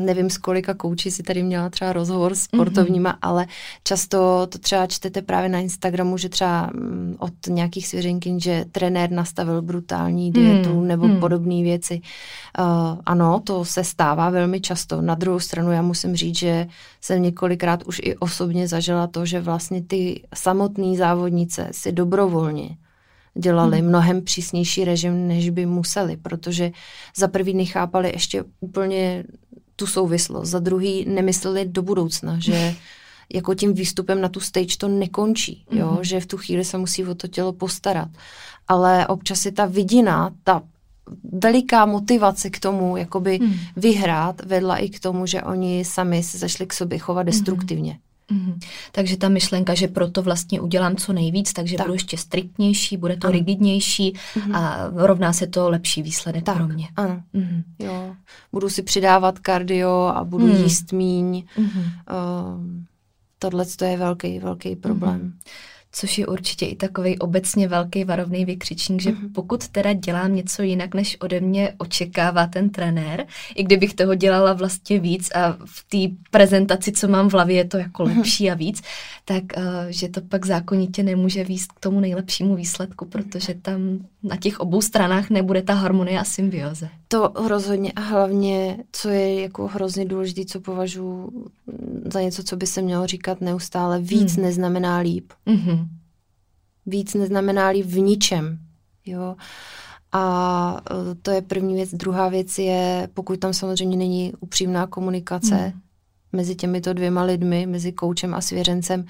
Speaker 2: nevím, s kolika kouči si tady měla třeba rozhovor s sportovníma, mm-hmm. ale často to třeba čtete právě na Instagramu, že třeba mm, od nějakých svěřenkin, že trenér nastavil brutální dietu mm. nebo mm. podobné věci. Uh, ano, to se stává velmi často. Na druhou stranu já musím říct, že jsem několikrát už i osobně zažila to, že vlastně ty samotné závodnice si dobrovolně dělali hmm. mnohem přísnější režim, než by museli, protože za prvý nechápali ještě úplně tu souvislost, za druhý nemysleli do budoucna, že jako tím výstupem na tu stage to nekončí, jo? Mm-hmm. že v tu chvíli se musí o to tělo postarat. Ale občas je ta vidina, ta veliká motivace k tomu, jakoby mm. vyhrát, vedla i k tomu, že oni sami se zašli k sobě chovat mhm. destruktivně. Mm-hmm.
Speaker 1: Mm-hmm. Takže ta myšlenka, že proto vlastně udělám co nejvíc, takže tak. budu ještě striktnější, bude to ano. rigidnější mm-hmm. a rovná se to lepší výsledek tak. pro mě.
Speaker 2: Ano. Mm-hmm. Jo. Budu si přidávat kardio a budu mm. jíst míň. Mm-hmm. Uh, Tohle je velký, velký problém. Mm-hmm
Speaker 1: což je určitě i takový obecně velký varovný vykřičník, že mm-hmm. pokud teda dělám něco jinak, než ode mě očekává ten trenér, i kdybych toho dělala vlastně víc a v té prezentaci, co mám v hlavě, je to jako mm-hmm. lepší a víc, tak uh, že to pak zákonitě nemůže výst k tomu nejlepšímu výsledku, protože tam na těch obou stranách nebude ta harmonie a symbioze.
Speaker 2: To rozhodně a hlavně, co je jako hrozně důležité, co považuji za něco, co by se mělo říkat neustále, víc hmm. neznamená líp. Mm-hmm. Víc neznamená líp v ničem. Jo. A e, to je první věc. Druhá věc je, pokud tam samozřejmě není upřímná komunikace hmm. mezi těmito dvěma lidmi, mezi koučem a svěřencem,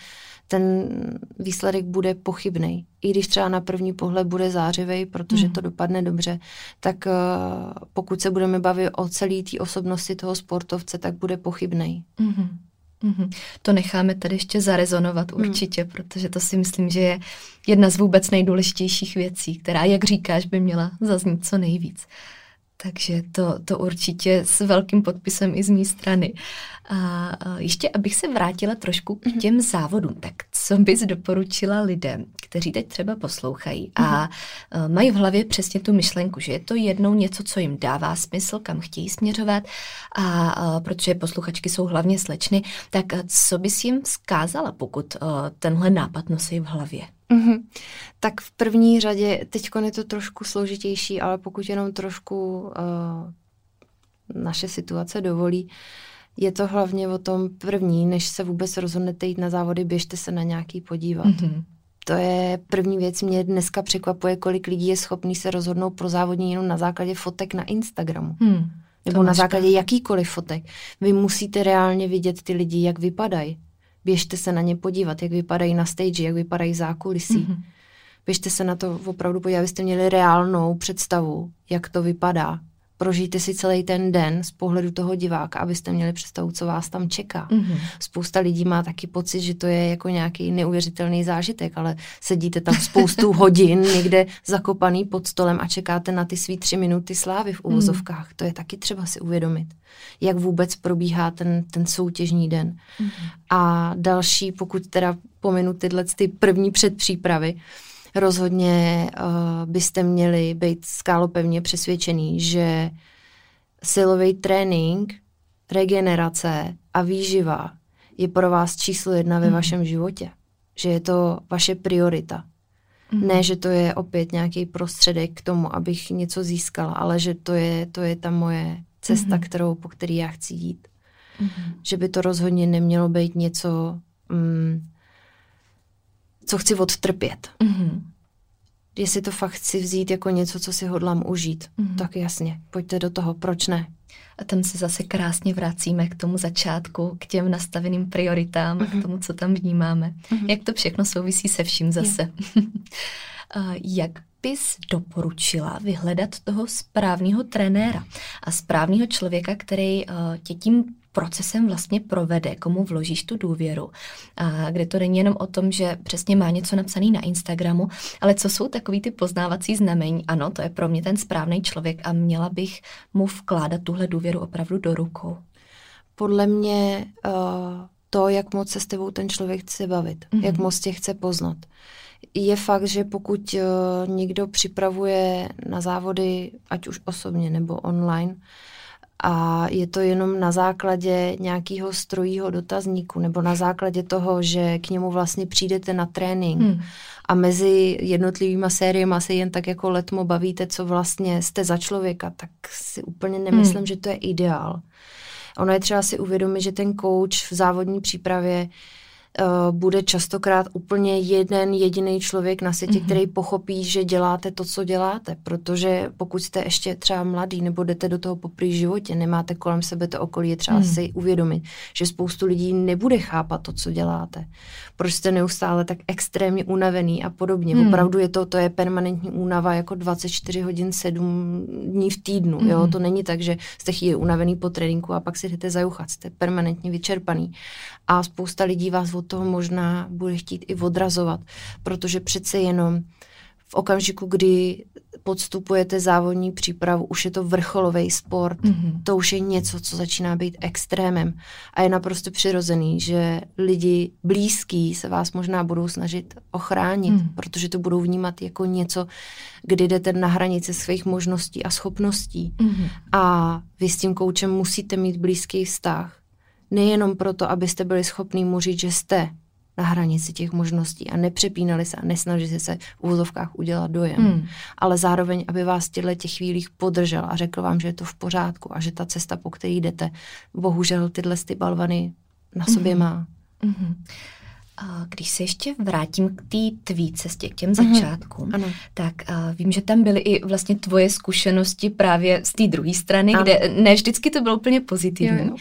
Speaker 2: ten výsledek bude pochybný. I když třeba na první pohled bude zářivý, protože mm. to dopadne dobře, tak uh, pokud se budeme bavit o celé té osobnosti toho sportovce, tak bude pochybný. Mm-hmm.
Speaker 1: Mm-hmm. To necháme tady ještě zarezonovat mm. určitě, mm. protože to si myslím, že je jedna z vůbec nejdůležitějších věcí, která, jak říkáš, by měla zaznít co nejvíc. Takže to, to určitě s velkým podpisem i z mé strany. A, a ještě, abych se vrátila trošku k mhm. těm závodům, tak co bys doporučila lidem, kteří teď třeba poslouchají a, mhm. mají v hlavě přesně tu myšlenku, že je to jednou něco, co jim dává smysl, kam chtějí směřovat, a, a protože posluchačky jsou hlavně slečny, tak co bys jim zkázala, pokud a, tenhle nápad nosí v hlavě? Mm-hmm.
Speaker 2: Tak v první řadě, teď je to trošku složitější, ale pokud jenom trošku uh, naše situace dovolí, je to hlavně o tom první, než se vůbec rozhodnete jít na závody, běžte se na nějaký podívat. Mm-hmm. To je první věc. Mě dneska překvapuje, kolik lidí je schopný se rozhodnout pro závodní jenom na základě fotek na Instagramu. Hmm, Nebo na základě jakýkoliv fotek. Vy musíte reálně vidět ty lidi, jak vypadají. Běžte se na ně podívat, jak vypadají na stage, jak vypadají zákulisí. Mm-hmm. Běžte se na to opravdu podívat, abyste měli reálnou představu, jak to vypadá. Prožijte si celý ten den z pohledu toho diváka, abyste měli představu, co vás tam čeká. Mm-hmm. Spousta lidí má taky pocit, že to je jako nějaký neuvěřitelný zážitek, ale sedíte tam spoustu hodin někde zakopaný pod stolem a čekáte na ty svý tři minuty slávy v uvozovkách. Mm. To je taky třeba si uvědomit, jak vůbec probíhá ten, ten soutěžní den. Mm. A další, pokud teda pominu tyhle ty první předpřípravy, rozhodně uh, byste měli být skálopevně přesvědčený, že silový trénink, regenerace a výživa je pro vás číslo jedna ve mm. vašem životě. Že je to vaše priorita. Mm. Ne, že to je opět nějaký prostředek k tomu, abych něco získala, ale že to je, to je ta moje cesta, mm. kterou, po který já chci jít. Mm-hmm. Že by to rozhodně nemělo být něco, mm, co chci odtrpět. Mm-hmm. Jestli to fakt chci vzít jako něco, co si hodlám užít, mm-hmm. tak jasně, pojďte do toho, proč ne?
Speaker 1: A tam se zase krásně vracíme k tomu začátku, k těm nastaveným prioritám, mm-hmm. k tomu, co tam vnímáme. Mm-hmm. Jak to všechno souvisí se vším zase. Jak bys doporučila vyhledat toho správného trenéra a správného člověka, který tě tím procesem vlastně provede, komu vložíš tu důvěru. A kde to není jenom o tom, že přesně má něco napsané na Instagramu, ale co jsou takový ty poznávací znamení. Ano, to je pro mě ten správný člověk a měla bych mu vkládat tuhle důvěru opravdu do rukou.
Speaker 2: Podle mě uh, to, jak moc se s tebou ten člověk chce bavit, mm-hmm. jak moc tě chce poznat. Je fakt, že pokud uh, někdo připravuje na závody, ať už osobně nebo online, a je to jenom na základě nějakého strojího dotazníku nebo na základě toho, že k němu vlastně přijdete na trénink hmm. a mezi jednotlivýma sériemi se jen tak jako letmo bavíte, co vlastně jste za člověka, tak si úplně nemyslím, hmm. že to je ideál. Ono je třeba si uvědomit, že ten coach v závodní přípravě uh, bude častokrát úplně jeden jediný člověk na světě, mm-hmm. který pochopí, že děláte to, co děláte, protože pokud jste ještě třeba mladý nebo jdete do toho poprý životě, nemáte kolem sebe to okolí, je třeba mm. si uvědomit, že spoustu lidí nebude chápat to, co děláte. Proč jste neustále tak extrémně unavený a podobně. Mm. Opravdu je to, to je permanentní únava jako 24 hodin 7 dní v týdnu. Mm. Jo? Hmm. To není tak, že jste chvíli unavený po tréninku a pak si jdete zajuchat. Jste permanentně vyčerpaný. A spousta lidí vás od toho možná bude chtít i odrazovat, protože přece jenom v okamžiku, kdy podstupujete závodní přípravu, už je to vrcholový sport, mm-hmm. to už je něco, co začíná být extrémem a je naprosto přirozený, že lidi blízký se vás možná budou snažit ochránit, mm. protože to budou vnímat jako něco, kdy jdete na hranice svých možností a schopností mm-hmm. a vy s tím koučem musíte mít blízký vztah, nejenom proto, abyste byli schopní mu říct, že jste na hranici těch možností a nepřepínali se a nesnažili se v úvozovkách udělat dojem, hmm. ale zároveň, aby vás v těchto těch chvílích podržel a řekl vám, že je to v pořádku a že ta cesta, po které jdete, bohužel tyhle ty balvany na sobě hmm. má. Hmm.
Speaker 1: Když se ještě vrátím k té tvý cestě, k těm mhm. začátkům, ano. tak uh, vím, že tam byly i vlastně tvoje zkušenosti právě z té druhé strany, ano. kde ne vždycky to bylo úplně pozitivní. Jo, jo.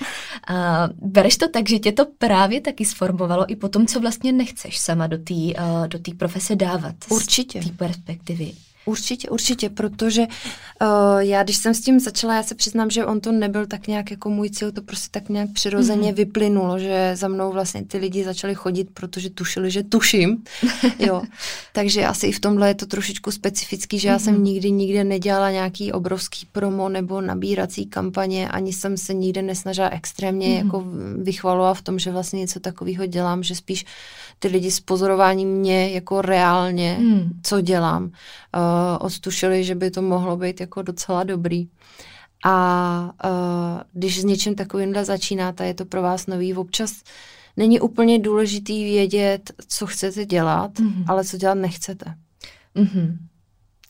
Speaker 1: Uh, bereš to tak, že tě to právě taky sformovalo i po tom, co vlastně nechceš sama do té uh, do profese dávat.
Speaker 2: Určitě.
Speaker 1: Z té perspektivy.
Speaker 2: Určitě, určitě, protože uh, já, když jsem s tím začala, já se přiznám, že on to nebyl tak nějak jako můj cíl, to prostě tak nějak přirozeně mm-hmm. vyplynulo, že za mnou vlastně ty lidi začali chodit, protože tušili, že tuším, jo. Takže asi i v tomhle je to trošičku specifický, že mm-hmm. já jsem mhm. nikdy, nikde nedělala nějaký obrovský promo nebo nabírací kampaně, ani jsem se nikde nesnažila extrémně mm-hmm. jako vychvalovat v tom, že vlastně něco takového dělám, že spíš ty lidi s pozorováním mě jako reálně, mm. co dělám, uh, odstušili, že by to mohlo být jako docela dobrý. A uh, když s něčím takovýmhle začínáte, je to pro vás nový, občas není úplně důležitý vědět, co chcete dělat, mm-hmm. ale co dělat nechcete. Mm-hmm.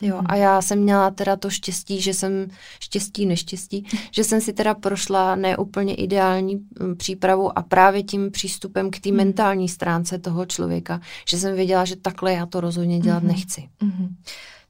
Speaker 2: Jo, a já jsem měla teda to štěstí, že jsem, štěstí, neštěstí, že jsem si teda prošla neúplně ideální mm, přípravu a právě tím přístupem k té mm. mentální stránce toho člověka, že jsem věděla, že takhle já to rozhodně dělat mm. nechci. Mm.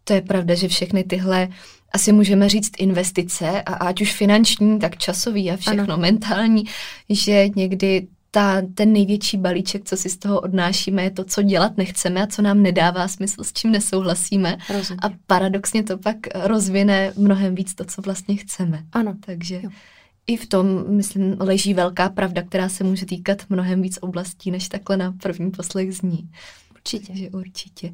Speaker 1: To je pravda, že všechny tyhle asi můžeme říct investice, a ať už finanční, tak časový a všechno ano. mentální, že někdy ta, ten největší balíček, co si z toho odnášíme, je to, co dělat nechceme a co nám nedává smysl, s čím nesouhlasíme. Rozumím. A paradoxně to pak rozvine mnohem víc to, co vlastně chceme.
Speaker 2: Ano.
Speaker 1: Takže jo. i v tom, myslím, leží velká pravda, která se může týkat mnohem víc oblastí, než takhle na první poslech zní.
Speaker 2: Určitě.
Speaker 1: Že určitě.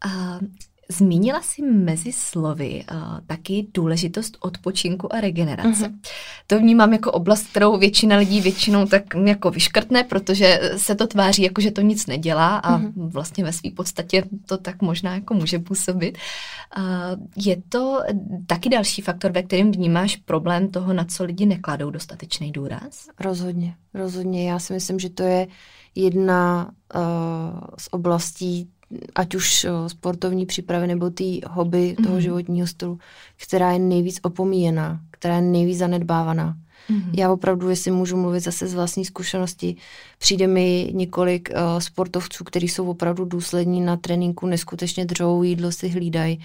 Speaker 1: A Zmínila si mezi slovy uh, taky důležitost odpočinku a regenerace. Uh-huh. To vnímám jako oblast, kterou většina lidí většinou tak jako vyškrtne, protože se to tváří jako, že to nic nedělá a uh-huh. vlastně ve své podstatě to tak možná jako může působit. Uh, je to taky další faktor, ve kterém vnímáš problém toho, na co lidi nekladou dostatečný důraz?
Speaker 2: Rozhodně, rozhodně. Já si myslím, že to je jedna uh, z oblastí ať už sportovní přípravy nebo ty hobby toho mm. životního stylu, která je nejvíc opomíjená, která je nejvíc zanedbávaná. Mm-hmm. Já opravdu, jestli můžu mluvit zase z vlastní zkušenosti, přijde mi několik uh, sportovců, kteří jsou opravdu důslední na tréninku, neskutečně dřou, jídlo si hlídají,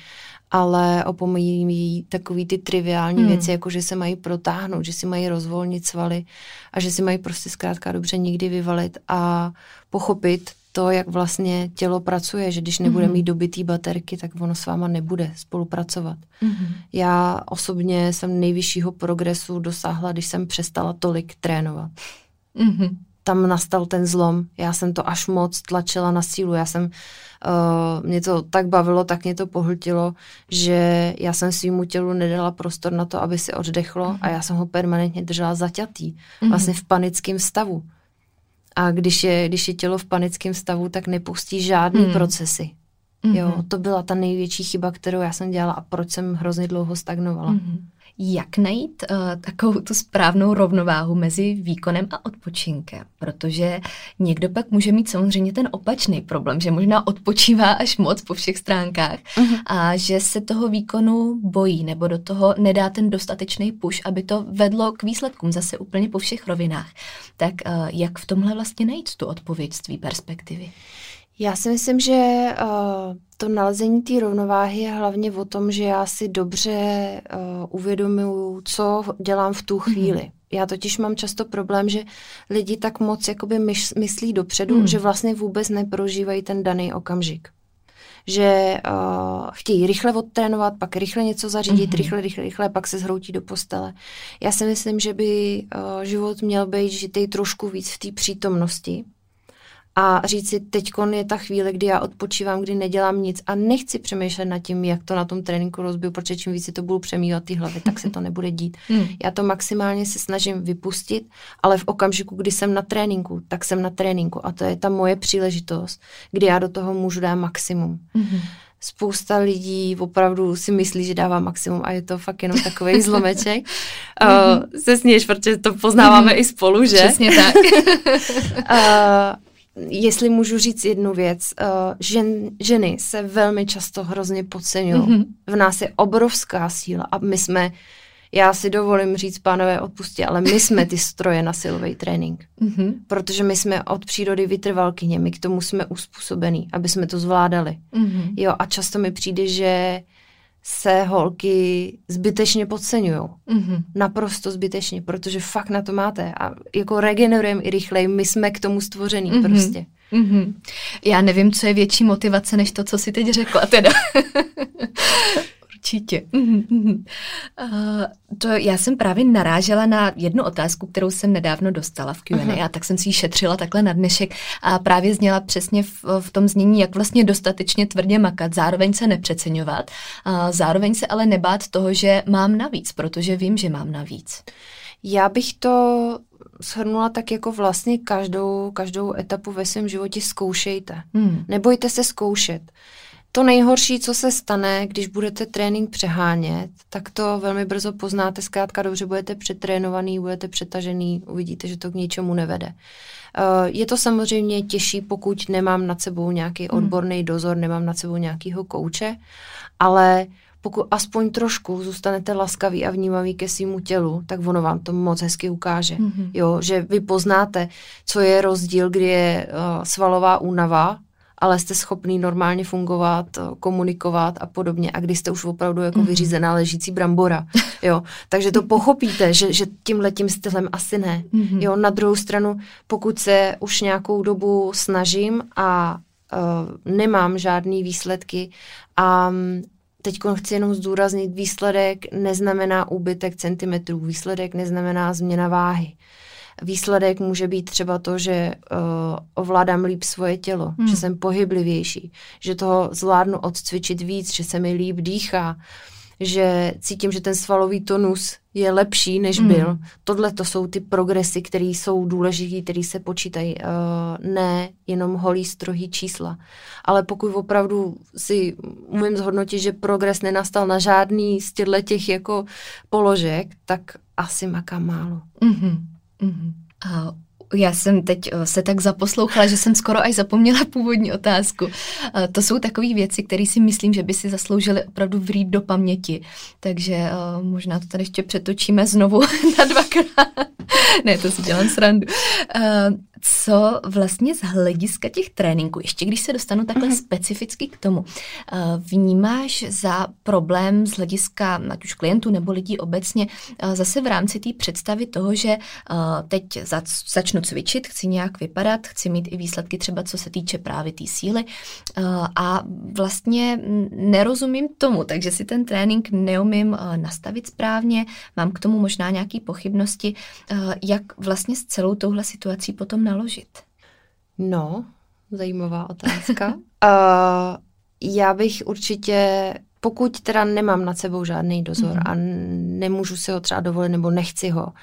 Speaker 2: ale opomíjí takový ty triviální mm. věci, jako že se mají protáhnout, že si mají rozvolnit svaly a že si mají prostě zkrátka dobře nikdy vyvalit a pochopit to, jak vlastně tělo pracuje, že když nebude mm-hmm. mít dobitý baterky, tak ono s váma nebude spolupracovat. Mm-hmm. Já osobně jsem nejvyššího progresu dosáhla, když jsem přestala tolik trénovat. Mm-hmm. Tam nastal ten zlom. Já jsem to až moc tlačila na sílu. Já jsem, uh, mě to tak bavilo, tak mě to pohltilo, že já jsem svýmu tělu nedala prostor na to, aby si oddechlo mm-hmm. a já jsem ho permanentně držela zaťatý. Mm-hmm. Vlastně v panickém stavu. A když je, když je tělo v panickém stavu, tak nepustí žádný hmm. procesy. Mm-hmm. Jo, to byla ta největší chyba, kterou já jsem dělala a proč jsem hrozně dlouho stagnovala. Mm-hmm.
Speaker 1: Jak najít uh, takovou tu správnou rovnováhu mezi výkonem a odpočinkem? Protože někdo pak může mít samozřejmě ten opačný problém, že možná odpočívá až moc po všech stránkách uh-huh. a že se toho výkonu bojí nebo do toho nedá ten dostatečný push, aby to vedlo k výsledkům zase úplně po všech rovinách. Tak uh, jak v tomhle vlastně najít tu odpověď z tvý perspektivy?
Speaker 2: Já si myslím, že uh, to nalezení té rovnováhy je hlavně o tom, že já si dobře uh, uvědomuju, co dělám v tu mhm. chvíli. Mm-hmm. Já totiž mám často problém, že lidi tak moc jakoby myš, myslí dopředu, mm. že vlastně vůbec neprožívají ten daný okamžik. Že uh, chtějí rychle odtrénovat, pak rychle něco zařídit, mm-hmm. rychle, rychle, rychle, pak se zhroutí do postele. Já si myslím, že by uh, život měl být žitý trošku víc v té přítomnosti, a říct si, teď je ta chvíle, kdy já odpočívám, kdy nedělám nic a nechci přemýšlet nad tím, jak to na tom tréninku rozbiju, protože čím víc si to budu přemývat ty hlavy, tak se to nebude dít. Hmm. Já to maximálně se snažím vypustit, ale v okamžiku, kdy jsem na tréninku, tak jsem na tréninku a to je ta moje příležitost, kdy já do toho můžu dát maximum. Hmm spousta lidí opravdu si myslí, že dává maximum a je to fakt jenom takový zlomeček. uh, se sněš, protože to poznáváme mm-hmm. i spolu, že?
Speaker 1: Přesně tak. uh,
Speaker 2: jestli můžu říct jednu věc, uh, žen, ženy se velmi často hrozně podceňují. Mm-hmm. V nás je obrovská síla a my jsme, já si dovolím říct, pánové, odpustě, ale my jsme ty stroje na silový trénink. Mm-hmm. Protože my jsme od přírody vytrvalkyně, my k tomu jsme uspůsobení, aby jsme to zvládali. Mm-hmm. Jo, a často mi přijde, že se holky zbytečně podceňují. Mm-hmm. Naprosto zbytečně, protože fakt na to máte. A jako regenerujeme i rychleji, my jsme k tomu stvořený mm-hmm. prostě. Mm-hmm.
Speaker 1: Já nevím, co je větší motivace, než to, co si teď řekla teda. Určitě. Uh, to já jsem právě narážela na jednu otázku, kterou jsem nedávno dostala v Q&A uh-huh. a tak jsem si ji šetřila takhle na dnešek a právě zněla přesně v, v tom znění, jak vlastně dostatečně tvrdě makat, zároveň se nepřeceňovat, a zároveň se ale nebát toho, že mám navíc, protože vím, že mám navíc.
Speaker 2: Já bych to shrnula tak jako vlastně každou, každou etapu ve svém životě zkoušejte. Hmm. Nebojte se zkoušet. To nejhorší, co se stane, když budete trénink přehánět, tak to velmi brzo poznáte. Zkrátka dobře, budete přetrénovaný, budete přetažený, uvidíte, že to k ničemu nevede. Eh, je to samozřejmě těžší, pokud nemám nad sebou nějaký hmm. odborný dozor, nemám nad sebou nějakýho kouče, ale pokud aspoň trošku zůstanete laskaví a vnímaví ke svýmu tělu, tak ono vám to moc hezky ukáže. Mm-hmm. Jo, že vy poznáte, co je rozdíl, kdy je uh, svalová únava ale jste schopný normálně fungovat, komunikovat a podobně. A když jste už opravdu jako mm-hmm. vyřízená ležící brambora, jo, takže to pochopíte, že, že tímhle letím stylem asi ne. Mm-hmm. Jo, na druhou stranu, pokud se už nějakou dobu snažím a uh, nemám žádný výsledky a um, teď chci jenom zdůraznit, výsledek neznamená úbytek centimetrů, výsledek neznamená změna váhy. Výsledek může být třeba to, že uh, ovládám líp svoje tělo, hmm. že jsem pohyblivější, že toho zvládnu odcvičit víc, že se mi líp dýchá, že cítím, že ten svalový tonus je lepší, než hmm. byl. Tohle to jsou ty progresy, které jsou důležité, které se počítají. Uh, ne jenom holý, strohý čísla. Ale pokud opravdu si umím zhodnotit, že progres nenastal na žádný z těchto těch jako položek, tak asi makám málo.
Speaker 1: Mm-hmm. Mm-hmm. A Já jsem teď eh, se tak zaposlouchala, že jsem skoro až zapomněla původní otázku. Eh, to jsou takové věci, které si myslím, že by si zasloužily opravdu vrít do paměti. Takže eh, možná to tady ještě přetočíme znovu na dvakrát. ne, to si dělám srandu co vlastně z hlediska těch tréninků, ještě když se dostanu takhle uh-huh. specificky k tomu, eh, vnímáš za problém z hlediska ať už klientů nebo lidí obecně eh, zase v rámci té představy toho, že eh, teď začnu cvičit, chci nějak vypadat, chci mít i výsledky třeba co se týče právě té síly a vlastně nerozumím tomu, takže si ten trénink neumím nastavit správně, mám k tomu možná nějaké pochybnosti, jak vlastně s celou touhle situací potom naložit?
Speaker 2: No, zajímavá otázka. uh, já bych určitě, pokud teda nemám nad sebou žádný dozor mm. a nemůžu si ho třeba dovolit nebo nechci ho,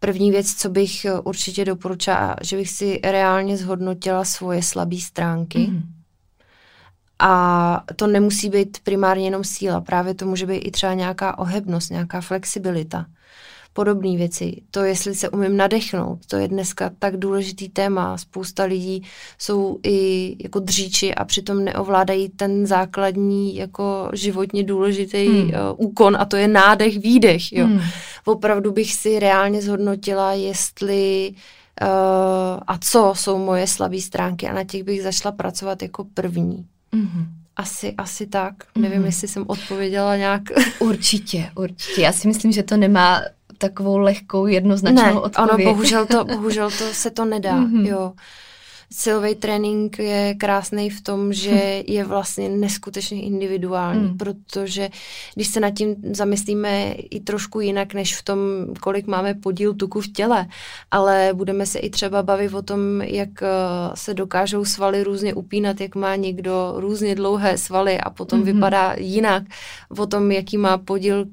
Speaker 2: první věc, co bych určitě doporučila, že bych si reálně zhodnotila svoje slabé stránky. Mm. A to nemusí být primárně jenom síla, právě to může být i třeba nějaká ohebnost, nějaká flexibilita podobné věci. To, jestli se umím nadechnout, to je dneska tak důležitý téma. Spousta lidí jsou i jako dříči a přitom neovládají ten základní jako životně důležitý hmm. uh, úkon a to je nádech, výdech. Jo. Hmm. Opravdu bych si reálně zhodnotila, jestli uh, a co jsou moje slabé stránky a na těch bych začala pracovat jako první. Hmm. Asi, asi tak. Mm. Nevím, jestli jsem odpověděla nějak.
Speaker 1: Určitě, určitě. Já si myslím, že to nemá takovou lehkou, jednoznačnou ne, odpověď.
Speaker 2: Ano, bohužel to, bohužel to se to nedá, mm-hmm. jo silový trénink je krásný v tom, že je vlastně neskutečně individuální, mm. protože když se nad tím zamyslíme i trošku jinak, než v tom, kolik máme podíl tuku v těle, ale budeme se i třeba bavit o tom, jak eh, se dokážou svaly různě upínat, jak má někdo různě dlouhé svaly a potom mm-hmm. vypadá jinak, o tom, jaký má podíl uh,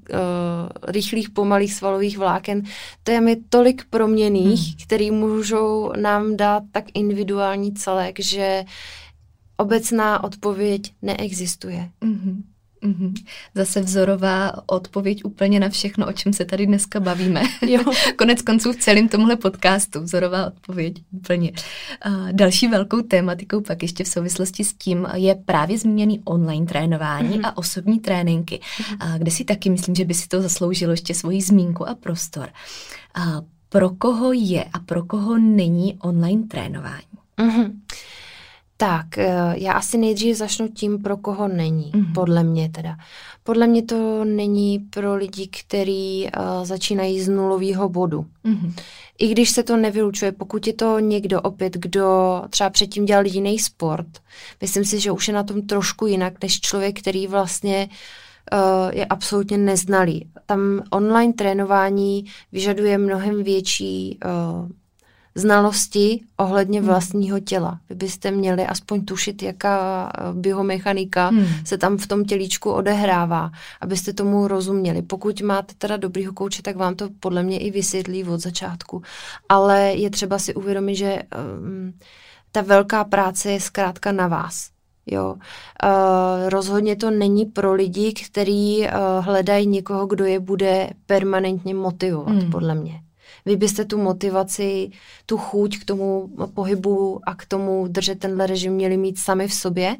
Speaker 2: rychlých, pomalých svalových vláken. To je mi tolik proměných, mm. který můžou nám dát tak individuálně individuální celek, že obecná odpověď neexistuje. Mm-hmm.
Speaker 1: Mm-hmm. Zase vzorová odpověď úplně na všechno, o čem se tady dneska bavíme. Jo. Konec konců v celém tomhle podcastu vzorová odpověď úplně. Uh, další velkou tématikou pak ještě v souvislosti s tím je právě zmíněný online trénování mm-hmm. a osobní tréninky, mm-hmm. uh, kde si taky myslím, že by si to zasloužilo ještě svoji zmínku a prostor. Uh, pro koho je a pro koho není online trénování? Mm-hmm.
Speaker 2: Tak, eh, já asi nejdřív začnu tím, pro koho není, mm-hmm. podle mě teda. Podle mě to není pro lidi, kteří uh, začínají z nulového bodu. Mm-hmm. I když se to nevylučuje, pokud je to někdo opět, kdo třeba předtím dělal jiný sport, myslím si, že už je na tom trošku jinak, než člověk, který vlastně uh, je absolutně neznalý. Tam online trénování vyžaduje mnohem větší uh, znalosti ohledně hmm. vlastního těla. Vy byste měli aspoň tušit, jaká eh, biomechanika hmm. se tam v tom tělíčku odehrává, abyste tomu rozuměli. Pokud máte teda dobrýho kouče, tak vám to podle mě i vysvětlí od začátku. Ale je třeba si uvědomit, že um, ta velká práce je zkrátka na vás. Jo. Uh, rozhodně to není pro lidi, kteří uh, hledají někoho, kdo je bude permanentně motivovat, hmm. podle mě. Vy byste tu motivaci, tu chuť k tomu pohybu a k tomu držet tenhle režim měli mít sami v sobě?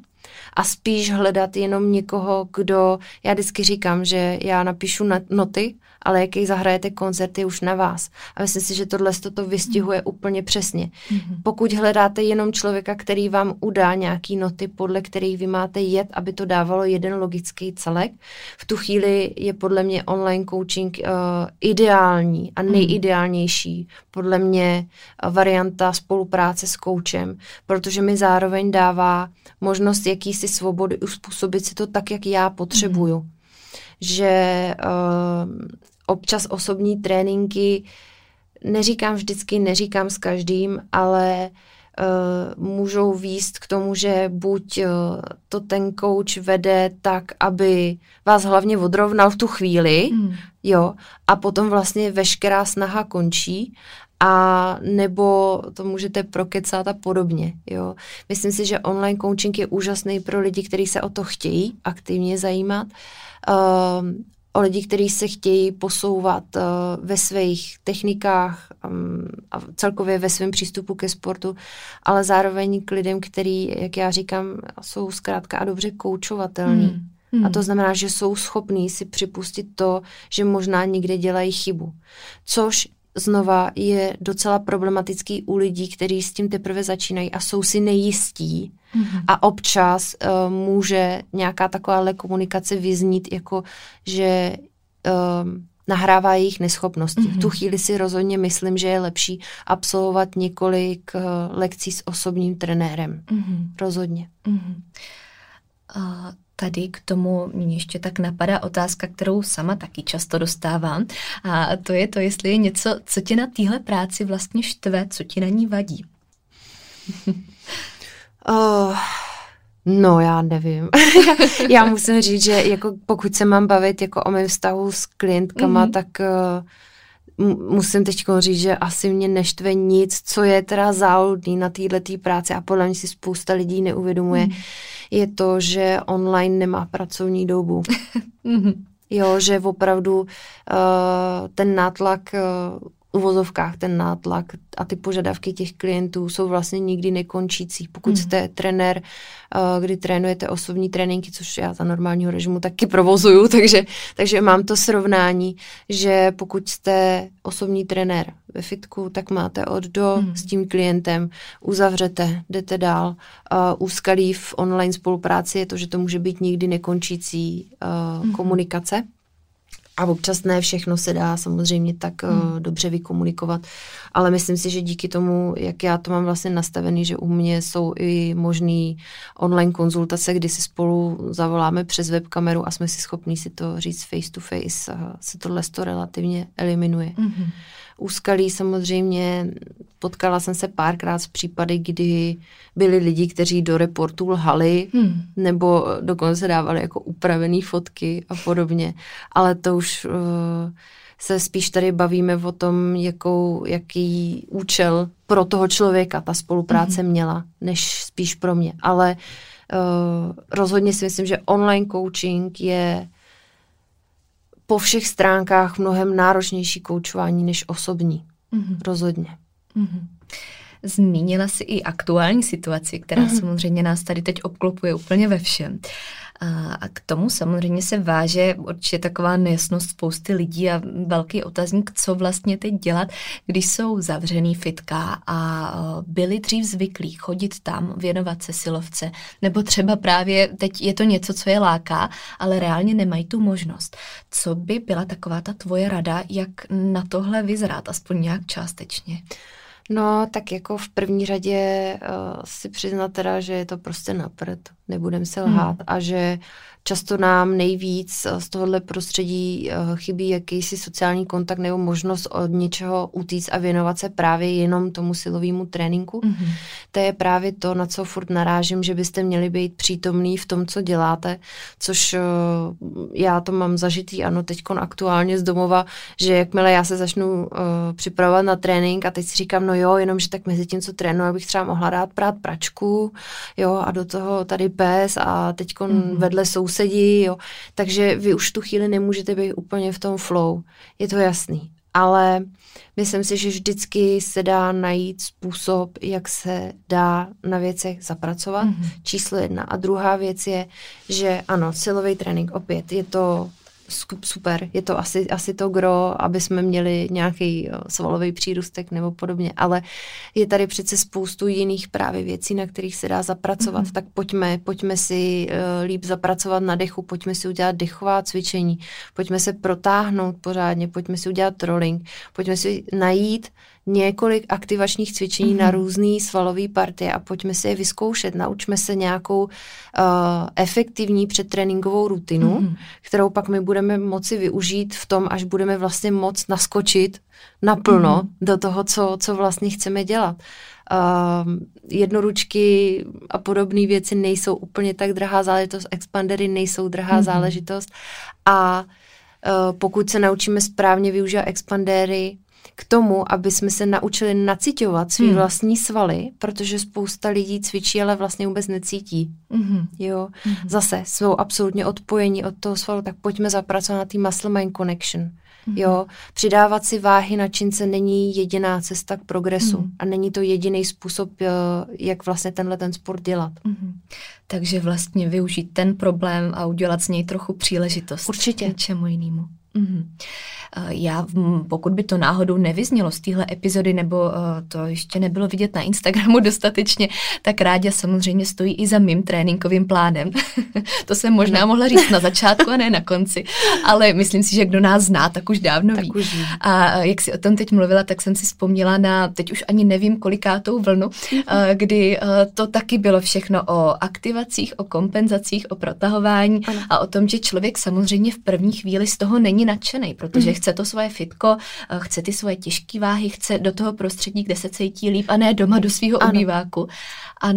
Speaker 2: A spíš hledat jenom někoho, kdo, já vždycky říkám, že já napíšu noty ale jaký zahrajete koncert je už na vás. A myslím si, že tohle to vystihuje mm. úplně přesně. Mm-hmm. Pokud hledáte jenom člověka, který vám udá nějaký noty, podle kterých vy máte jet, aby to dávalo jeden logický celek, v tu chvíli je podle mě online coaching uh, ideální a mhm. nejideálnější podle mě uh, varianta spolupráce s koučem, protože mi zároveň dává možnost jakýsi svobody uspůsobit si to tak, jak já potřebuju. Mm. Že uh, občas osobní tréninky, neříkám vždycky, neříkám s každým, ale uh, můžou výst k tomu, že buď uh, to ten coach vede tak, aby vás hlavně odrovnal v tu chvíli, mm. jo, a potom vlastně veškerá snaha končí, a nebo to můžete prokecat a podobně. Jo. Myslím si, že online coaching je úžasný pro lidi, kteří se o to chtějí aktivně zajímat. Uh, o lidi, kteří se chtějí posouvat uh, ve svých technikách um, a celkově ve svém přístupu ke sportu, ale zároveň k lidem, který, jak já říkám, jsou zkrátka a dobře koučovatelní. Hmm. Hmm. A to znamená, že jsou schopní si připustit to, že možná někde dělají chybu. Což znova je docela problematický u lidí, kteří s tím teprve začínají a jsou si nejistí. Mm-hmm. A občas uh, může nějaká taková komunikace vyznít, jako že uh, nahrává jejich neschopnosti. Mm-hmm. V tu mhm. chvíli si rozhodně myslím, že je lepší absolvovat několik uh, lekcí s osobním trenérem. Mm-hmm. Rozhodně. Mm-hmm.
Speaker 1: Uh, Tady k tomu mě ještě tak napadá otázka, kterou sama taky často dostávám. A to je to, jestli je něco, co tě na téhle práci vlastně štve, co ti na ní vadí.
Speaker 2: oh, no, já nevím. já musím říct, že jako pokud se mám bavit jako o mém vztahu s klientkama, mm-hmm. tak uh, musím teď říct, že asi mě neštve nic, co je teda záludný na této práci a podle mě si spousta lidí neuvědomuje. Mm je to, že online nemá pracovní dobu. Mhm. jo, že opravdu uh, ten nátlak uh, uvozovkách ten nátlak a ty požadavky těch klientů jsou vlastně nikdy nekončící. Pokud hmm. jste trenér, eh, kdy trénujete osobní tréninky, což já za normálního režimu taky provozuju, takže, takže mám to srovnání, že pokud jste osobní trenér ve fitku, tak máte od do hmm. s tím klientem, uzavřete, jdete dál. Uh, úskalí v online spolupráci je to, že to může být nikdy nekončící uh, hmm. A občas ne všechno se dá samozřejmě tak hmm. uh, dobře vykomunikovat, ale myslím si, že díky tomu, jak já to mám vlastně nastavený, že u mě jsou i možný online konzultace, kdy si spolu zavoláme přes webkameru a jsme si schopní si to říct face to face, uh, se tohle to relativně eliminuje. Hmm úskalí samozřejmě. Potkala jsem se párkrát s případy, kdy byli lidi, kteří do reportu lhali hmm. nebo dokonce dávali jako upravené fotky a podobně. Ale to už uh, se spíš tady bavíme o tom, jakou, jaký účel pro toho člověka ta spolupráce hmm. měla, než spíš pro mě. Ale uh, rozhodně si myslím, že online coaching je po všech stránkách mnohem náročnější koučování než osobní. Mm-hmm. Rozhodně. Mm-hmm.
Speaker 1: Zmínila si i aktuální situaci, která mm-hmm. samozřejmě nás tady teď obklopuje úplně ve všem. A k tomu samozřejmě se váže určitě taková nejasnost spousty lidí a velký otazník, co vlastně teď dělat, když jsou zavřený fitka a byli dřív zvyklí chodit tam, věnovat se silovce, nebo třeba právě teď je to něco, co je láká, ale reálně nemají tu možnost. Co by byla taková ta tvoje rada, jak na tohle vyzrát, aspoň nějak částečně?
Speaker 2: No, tak jako v první řadě uh, si přiznat teda, že je to prostě napřed, nebudem se lhát hmm. a že často nám nejvíc eh, z tohohle prostředí eh, chybí jakýsi sociální kontakt nebo možnost od něčeho utíct a věnovat se právě jenom tomu silovému tréninku. Mm-hmm. To je právě to, na co furt narážím, že byste měli být přítomný v tom, co děláte, což eh, já to mám zažitý, ano, teď aktuálně z domova, že jakmile já se začnu uh, připravovat na trénink a teď si říkám, no jo, jenom, že tak mezi tím, co trénuji, abych třeba mohla dát prát pračku, jo, a do toho tady pes a teď mm-hmm. vedle jsou sousedí, jo. Takže vy už tu chvíli nemůžete být úplně v tom flow. Je to jasný. Ale myslím si, že vždycky se dá najít způsob, jak se dá na věcech zapracovat. Mm-hmm. Číslo jedna. A druhá věc je, že ano, silový trénink opět je to super, je to asi, asi to gro, aby jsme měli nějaký svalový přírůstek nebo podobně, ale je tady přece spoustu jiných právě věcí, na kterých se dá zapracovat, mm-hmm. tak pojďme, pojďme si uh, líp zapracovat na dechu, pojďme si udělat dechová cvičení, pojďme se protáhnout pořádně, pojďme si udělat trolling, pojďme si najít několik aktivačních cvičení mm-hmm. na mhm. různé svalové partie a pojďme si je vyzkoušet. Naučme se nějakou uh, efektivní předtréninkovou rutinu, mm-hmm. kterou pak my budeme moci využít v tom, až budeme vlastně moc naskočit naplno mm-hmm. do toho, co, co vlastně chceme dělat. Uh, jednoručky a podobné věci nejsou úplně tak drahá záležitost, expandery nejsou drahá mm-hmm. záležitost a uh, pokud se naučíme správně využívat expandéry, k tomu, aby jsme se naučili nacitovat svý hmm. vlastní svaly, protože spousta lidí cvičí, ale vlastně vůbec necítí. Hmm. Jo, hmm. zase jsou absolutně odpojení od toho svalu, tak pojďme zapracovat na té muscle mind connection. Hmm. Jo, přidávat si váhy na čince není jediná cesta k progresu hmm. a není to jediný způsob, jak vlastně tenhle ten sport dělat. Hmm.
Speaker 1: Takže vlastně využít ten problém a udělat z něj trochu příležitost.
Speaker 2: Určitě.
Speaker 1: K čemu jinému. Mm-hmm. Já, pokud by to náhodou nevyznělo z téhle epizody, nebo to ještě nebylo vidět na Instagramu dostatečně, tak Ráďa samozřejmě stojí i za mým tréninkovým plánem. to jsem možná no. mohla říct na začátku a ne na konci, ale myslím si, že kdo nás zná, tak už dávno
Speaker 2: tak
Speaker 1: ví.
Speaker 2: Už ví.
Speaker 1: A jak si o tom teď mluvila, tak jsem si vzpomněla na, teď už ani nevím kolikátou vlnu, mm-hmm. kdy to taky bylo všechno o aktivacích, o kompenzacích, o protahování ano. a o tom, že člověk samozřejmě v první chvíli z toho není nadšený, protože mm. Chce to svoje fitko, eh, chce ty svoje těžké váhy, chce do toho prostředí, kde se cítí líp a ne doma do svého obýváku. A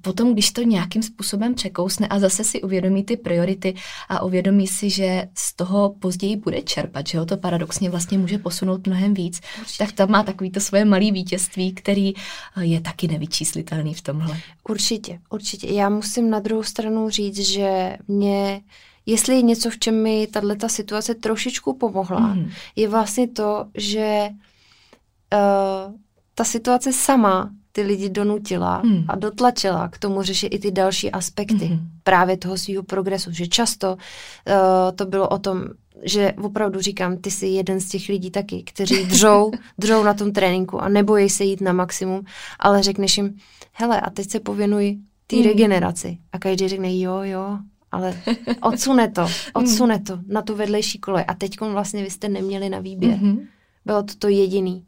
Speaker 1: potom, když to nějakým způsobem překousne a zase si uvědomí ty priority a uvědomí si, že z toho později bude čerpat, že ho to paradoxně vlastně může posunout mnohem víc, Určitě. tak tam má takový to svoje malé vítězství, který eh, je taky nevyčíslitelný v tomhle.
Speaker 2: Určitě, určitě. Já musím na druhou stranu říct, že mě jestli je něco, v čem mi tato situace trošičku pomohla, mm. je vlastně to, že uh, ta situace sama ty lidi donutila mm. a dotlačila k tomu řešit i ty další aspekty mm. právě toho svého progresu. Že často uh, to bylo o tom, že opravdu říkám, ty jsi jeden z těch lidí taky, kteří dřou, dřou na tom tréninku a nebojí se jít na maximum, ale řekneš jim, hele, a teď se pověnuj té mm. regeneraci. A každý řekne, jo, jo, ale odsune to, odsune to na tu vedlejší kolej. A teď vlastně vy jste neměli na výběr. Mm-hmm. Bylo to to jediný.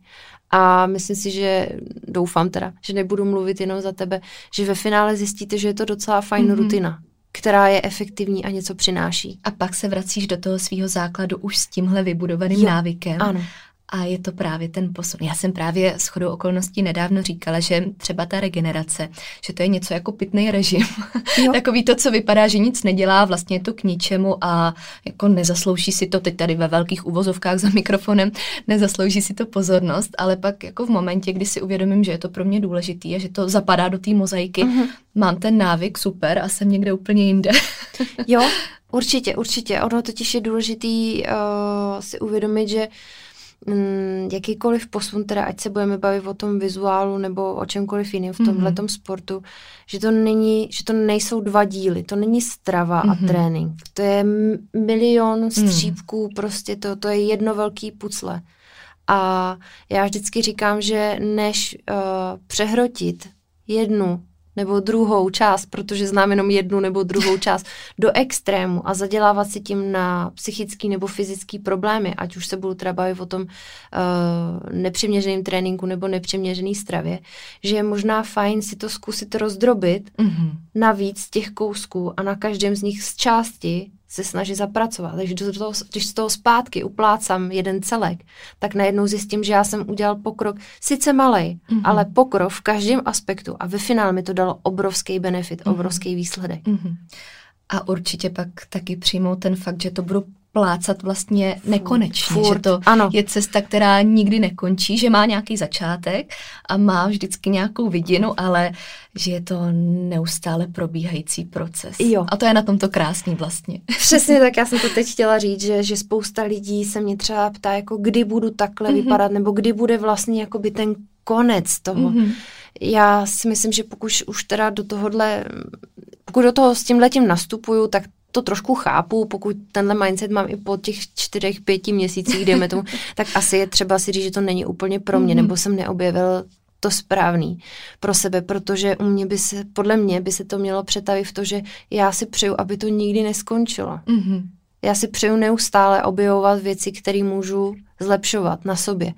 Speaker 2: A myslím si, že doufám teda, že nebudu mluvit jenom za tebe, že ve finále zjistíte, že je to docela fajn mm-hmm. rutina, která je efektivní a něco přináší.
Speaker 1: A pak se vracíš do toho svého základu už s tímhle vybudovaným jo, návykem.
Speaker 2: Ano.
Speaker 1: A je to právě ten posun. Já jsem právě s chodou okolností nedávno říkala, že třeba ta regenerace, že to je něco jako pitný režim. Takový to, co vypadá, že nic nedělá, vlastně je to k ničemu a jako nezaslouží si to teď tady ve velkých uvozovkách za mikrofonem, nezaslouží si to pozornost, ale pak jako v momentě, kdy si uvědomím, že je to pro mě důležitý a že to zapadá do té mozaiky, uh-huh. mám ten návyk, super a jsem někde úplně jinde.
Speaker 2: jo, určitě, určitě. Ono totiž je důležitý uh, si uvědomit, že mm, jakýkoliv posun, teda ať se budeme bavit o tom vizuálu nebo o čemkoliv jiném v tomhle mm-hmm. sportu, že to není, že to nejsou dva díly, to není strava mm-hmm. a mhm. trénink. To je milion mhm. střípků, mm. prostě to, to je jedno velký pucle. A já vždycky říkám, že než uh, přehrotit jednu nebo druhou část, protože znám jenom jednu nebo druhou část, do extrému a zadělávat si tím na psychický nebo fyzický problémy, ať už se budu třeba bavit o tom uh, nepřiměřeným tréninku nebo nepřiměřený stravě, že je možná fajn si to zkusit rozdrobit mm-hmm. na víc těch kousků a na každém z nich z části se snaží zapracovat. Takže do toho, když z toho zpátky uplácám jeden celek, tak najednou zjistím, že já jsem udělal pokrok, sice malý, mm-hmm. ale pokrok v každém aspektu a ve finále mi to dalo obrovský benefit, mm-hmm. obrovský výsledek. Mm-hmm.
Speaker 1: A určitě pak taky přijmout ten fakt, že to budu plácat vlastně nekonečně,
Speaker 2: Furt,
Speaker 1: že to
Speaker 2: ano.
Speaker 1: je cesta, která nikdy nekončí, že má nějaký začátek a má vždycky nějakou vidinu, ale že je to neustále probíhající proces.
Speaker 2: Jo.
Speaker 1: A to je na tomto krásný vlastně.
Speaker 2: Přesně tak, já jsem to teď chtěla říct, že, že spousta lidí se mě třeba ptá, jako kdy budu takhle mm-hmm. vypadat, nebo kdy bude vlastně jakoby ten konec toho. Mm-hmm. Já si myslím, že pokud už teda do tohohle, pokud do toho s tím letím nastupuju, tak to trošku chápu, pokud tenhle mindset mám i po těch čtyřech, pěti měsících, dejme tomu, tak asi je třeba si říct, že to není úplně pro mě, mm-hmm. nebo jsem neobjevil to správný pro sebe, protože u mě by se, podle mě by se to mělo přetavit v to, že já si přeju, aby to nikdy neskončilo. Mm-hmm. Já si přeju neustále objevovat věci, které můžu zlepšovat na sobě.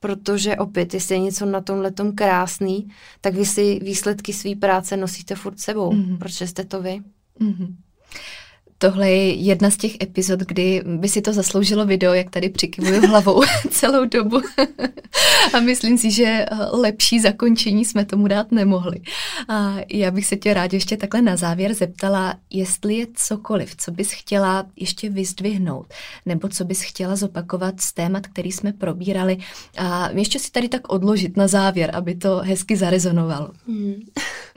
Speaker 2: Protože opět, jestli je něco na tomhle tom krásný, tak vy si výsledky své práce nosíte furt sebou, mm-hmm. protože jste to vy. Mm-hmm
Speaker 1: Tohle je jedna z těch epizod, kdy by si to zasloužilo video, jak tady přikivuju hlavou celou dobu. a myslím si, že eh, lepší zakončení jsme tomu dát nemohli. A já bych se tě rád ještě takhle na závěr zeptala, jestli je cokoliv, co bys chtěla ještě vyzdvihnout, nebo co bys chtěla zopakovat z témat, který jsme probírali a ještě si tady tak odložit na závěr, aby to hezky zarezonovalo. Hmm.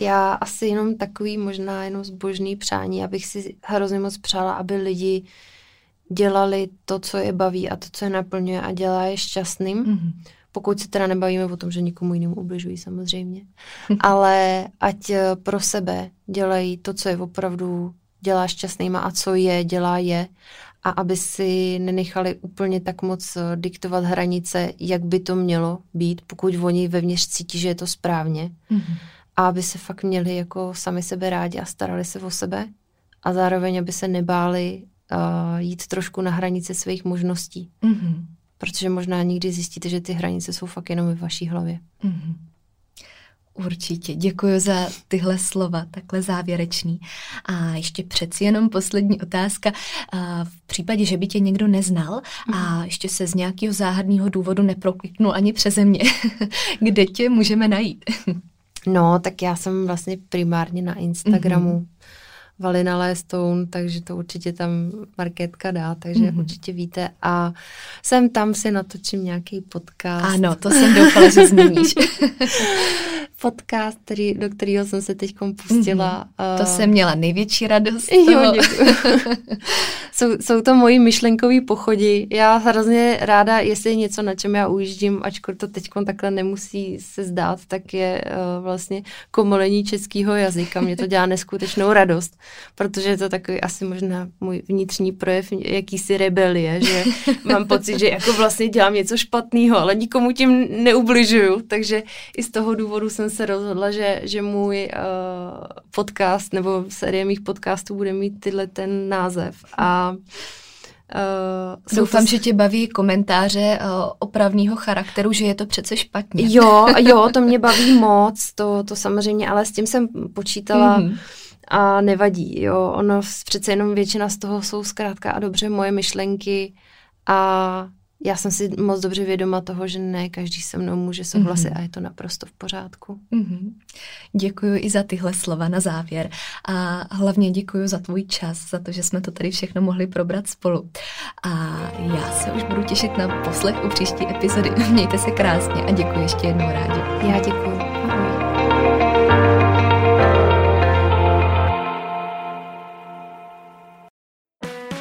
Speaker 2: Já asi jenom takový možná jenom zbožný přání, abych si hrozně moc přála, aby lidi dělali to, co je baví a to, co je naplňuje a dělá je šťastným. Mm-hmm. Pokud se teda nebavíme o tom, že nikomu jinému ubližují samozřejmě. Ale ať eh, pro sebe dělají to, co je opravdu dělá šťastnýma a co je, dělá je. A aby si nenechali úplně tak moc eh, diktovat hranice, jak by to mělo být, pokud oni vevnitř cítí, že je to správně. Mm-hmm a aby se fakt měli jako sami sebe rádi a starali se o sebe a zároveň, aby se nebáli uh, jít trošku na hranice svých možností. Mm-hmm. Protože možná nikdy zjistíte, že ty hranice jsou fakt jenom ve vaší hlavě. Mm-hmm.
Speaker 1: Určitě, děkuji za tyhle slova, takhle závěrečný. A ještě přeci jenom poslední otázka. V případě, že by tě někdo neznal a mhm. ještě se z nějakého záhadného důvodu neprokliknul ani přeze mě, kde tě můžeme najít?
Speaker 2: No, tak já jsem vlastně primárně na Instagramu mm-hmm. Valina Lestone, takže to určitě tam marketka dá, takže mm-hmm. určitě víte. A jsem tam si natočím nějaký podcast.
Speaker 1: Ano, to jsem doufala, že zmíníš.
Speaker 2: podcast, který, do kterého jsem se teď pustila.
Speaker 1: Mm-hmm. To jsem měla největší radost.
Speaker 2: Jo, jsou, jsou to moji myšlenkové pochody. Já hrozně ráda, jestli je něco, na čem já ujíždím, ačkoliv to teď takhle nemusí se zdát, tak je uh, vlastně komolení českého jazyka. Mě to dělá neskutečnou radost, protože je to takový asi možná můj vnitřní projev jakýsi rebelie, že mám pocit, že jako vlastně dělám něco špatného, ale nikomu tím neubližuju, takže i z toho důvodu jsem se rozhodla, že, že můj uh, podcast nebo série mých podcastů bude mít tyhle ten název. A
Speaker 1: Uh, Doufám, to... že tě baví komentáře uh, opravného charakteru, že je to přece špatně.
Speaker 2: Jo, jo, to mě baví moc, to, to samozřejmě, ale s tím jsem počítala mm-hmm. a nevadí, jo. Ono přece jenom většina z toho jsou zkrátka a dobře moje myšlenky a já jsem si moc dobře vědoma toho, že ne každý se mnou může souhlasit mm-hmm. a je to naprosto v pořádku. Mm-hmm.
Speaker 1: Děkuji i za tyhle slova na závěr a hlavně děkuji za tvůj čas, za to, že jsme to tady všechno mohli probrat spolu. A já se už budu těšit na poslech u příští epizody. Mějte se krásně a děkuji ještě jednou rádi.
Speaker 2: Já děkuji.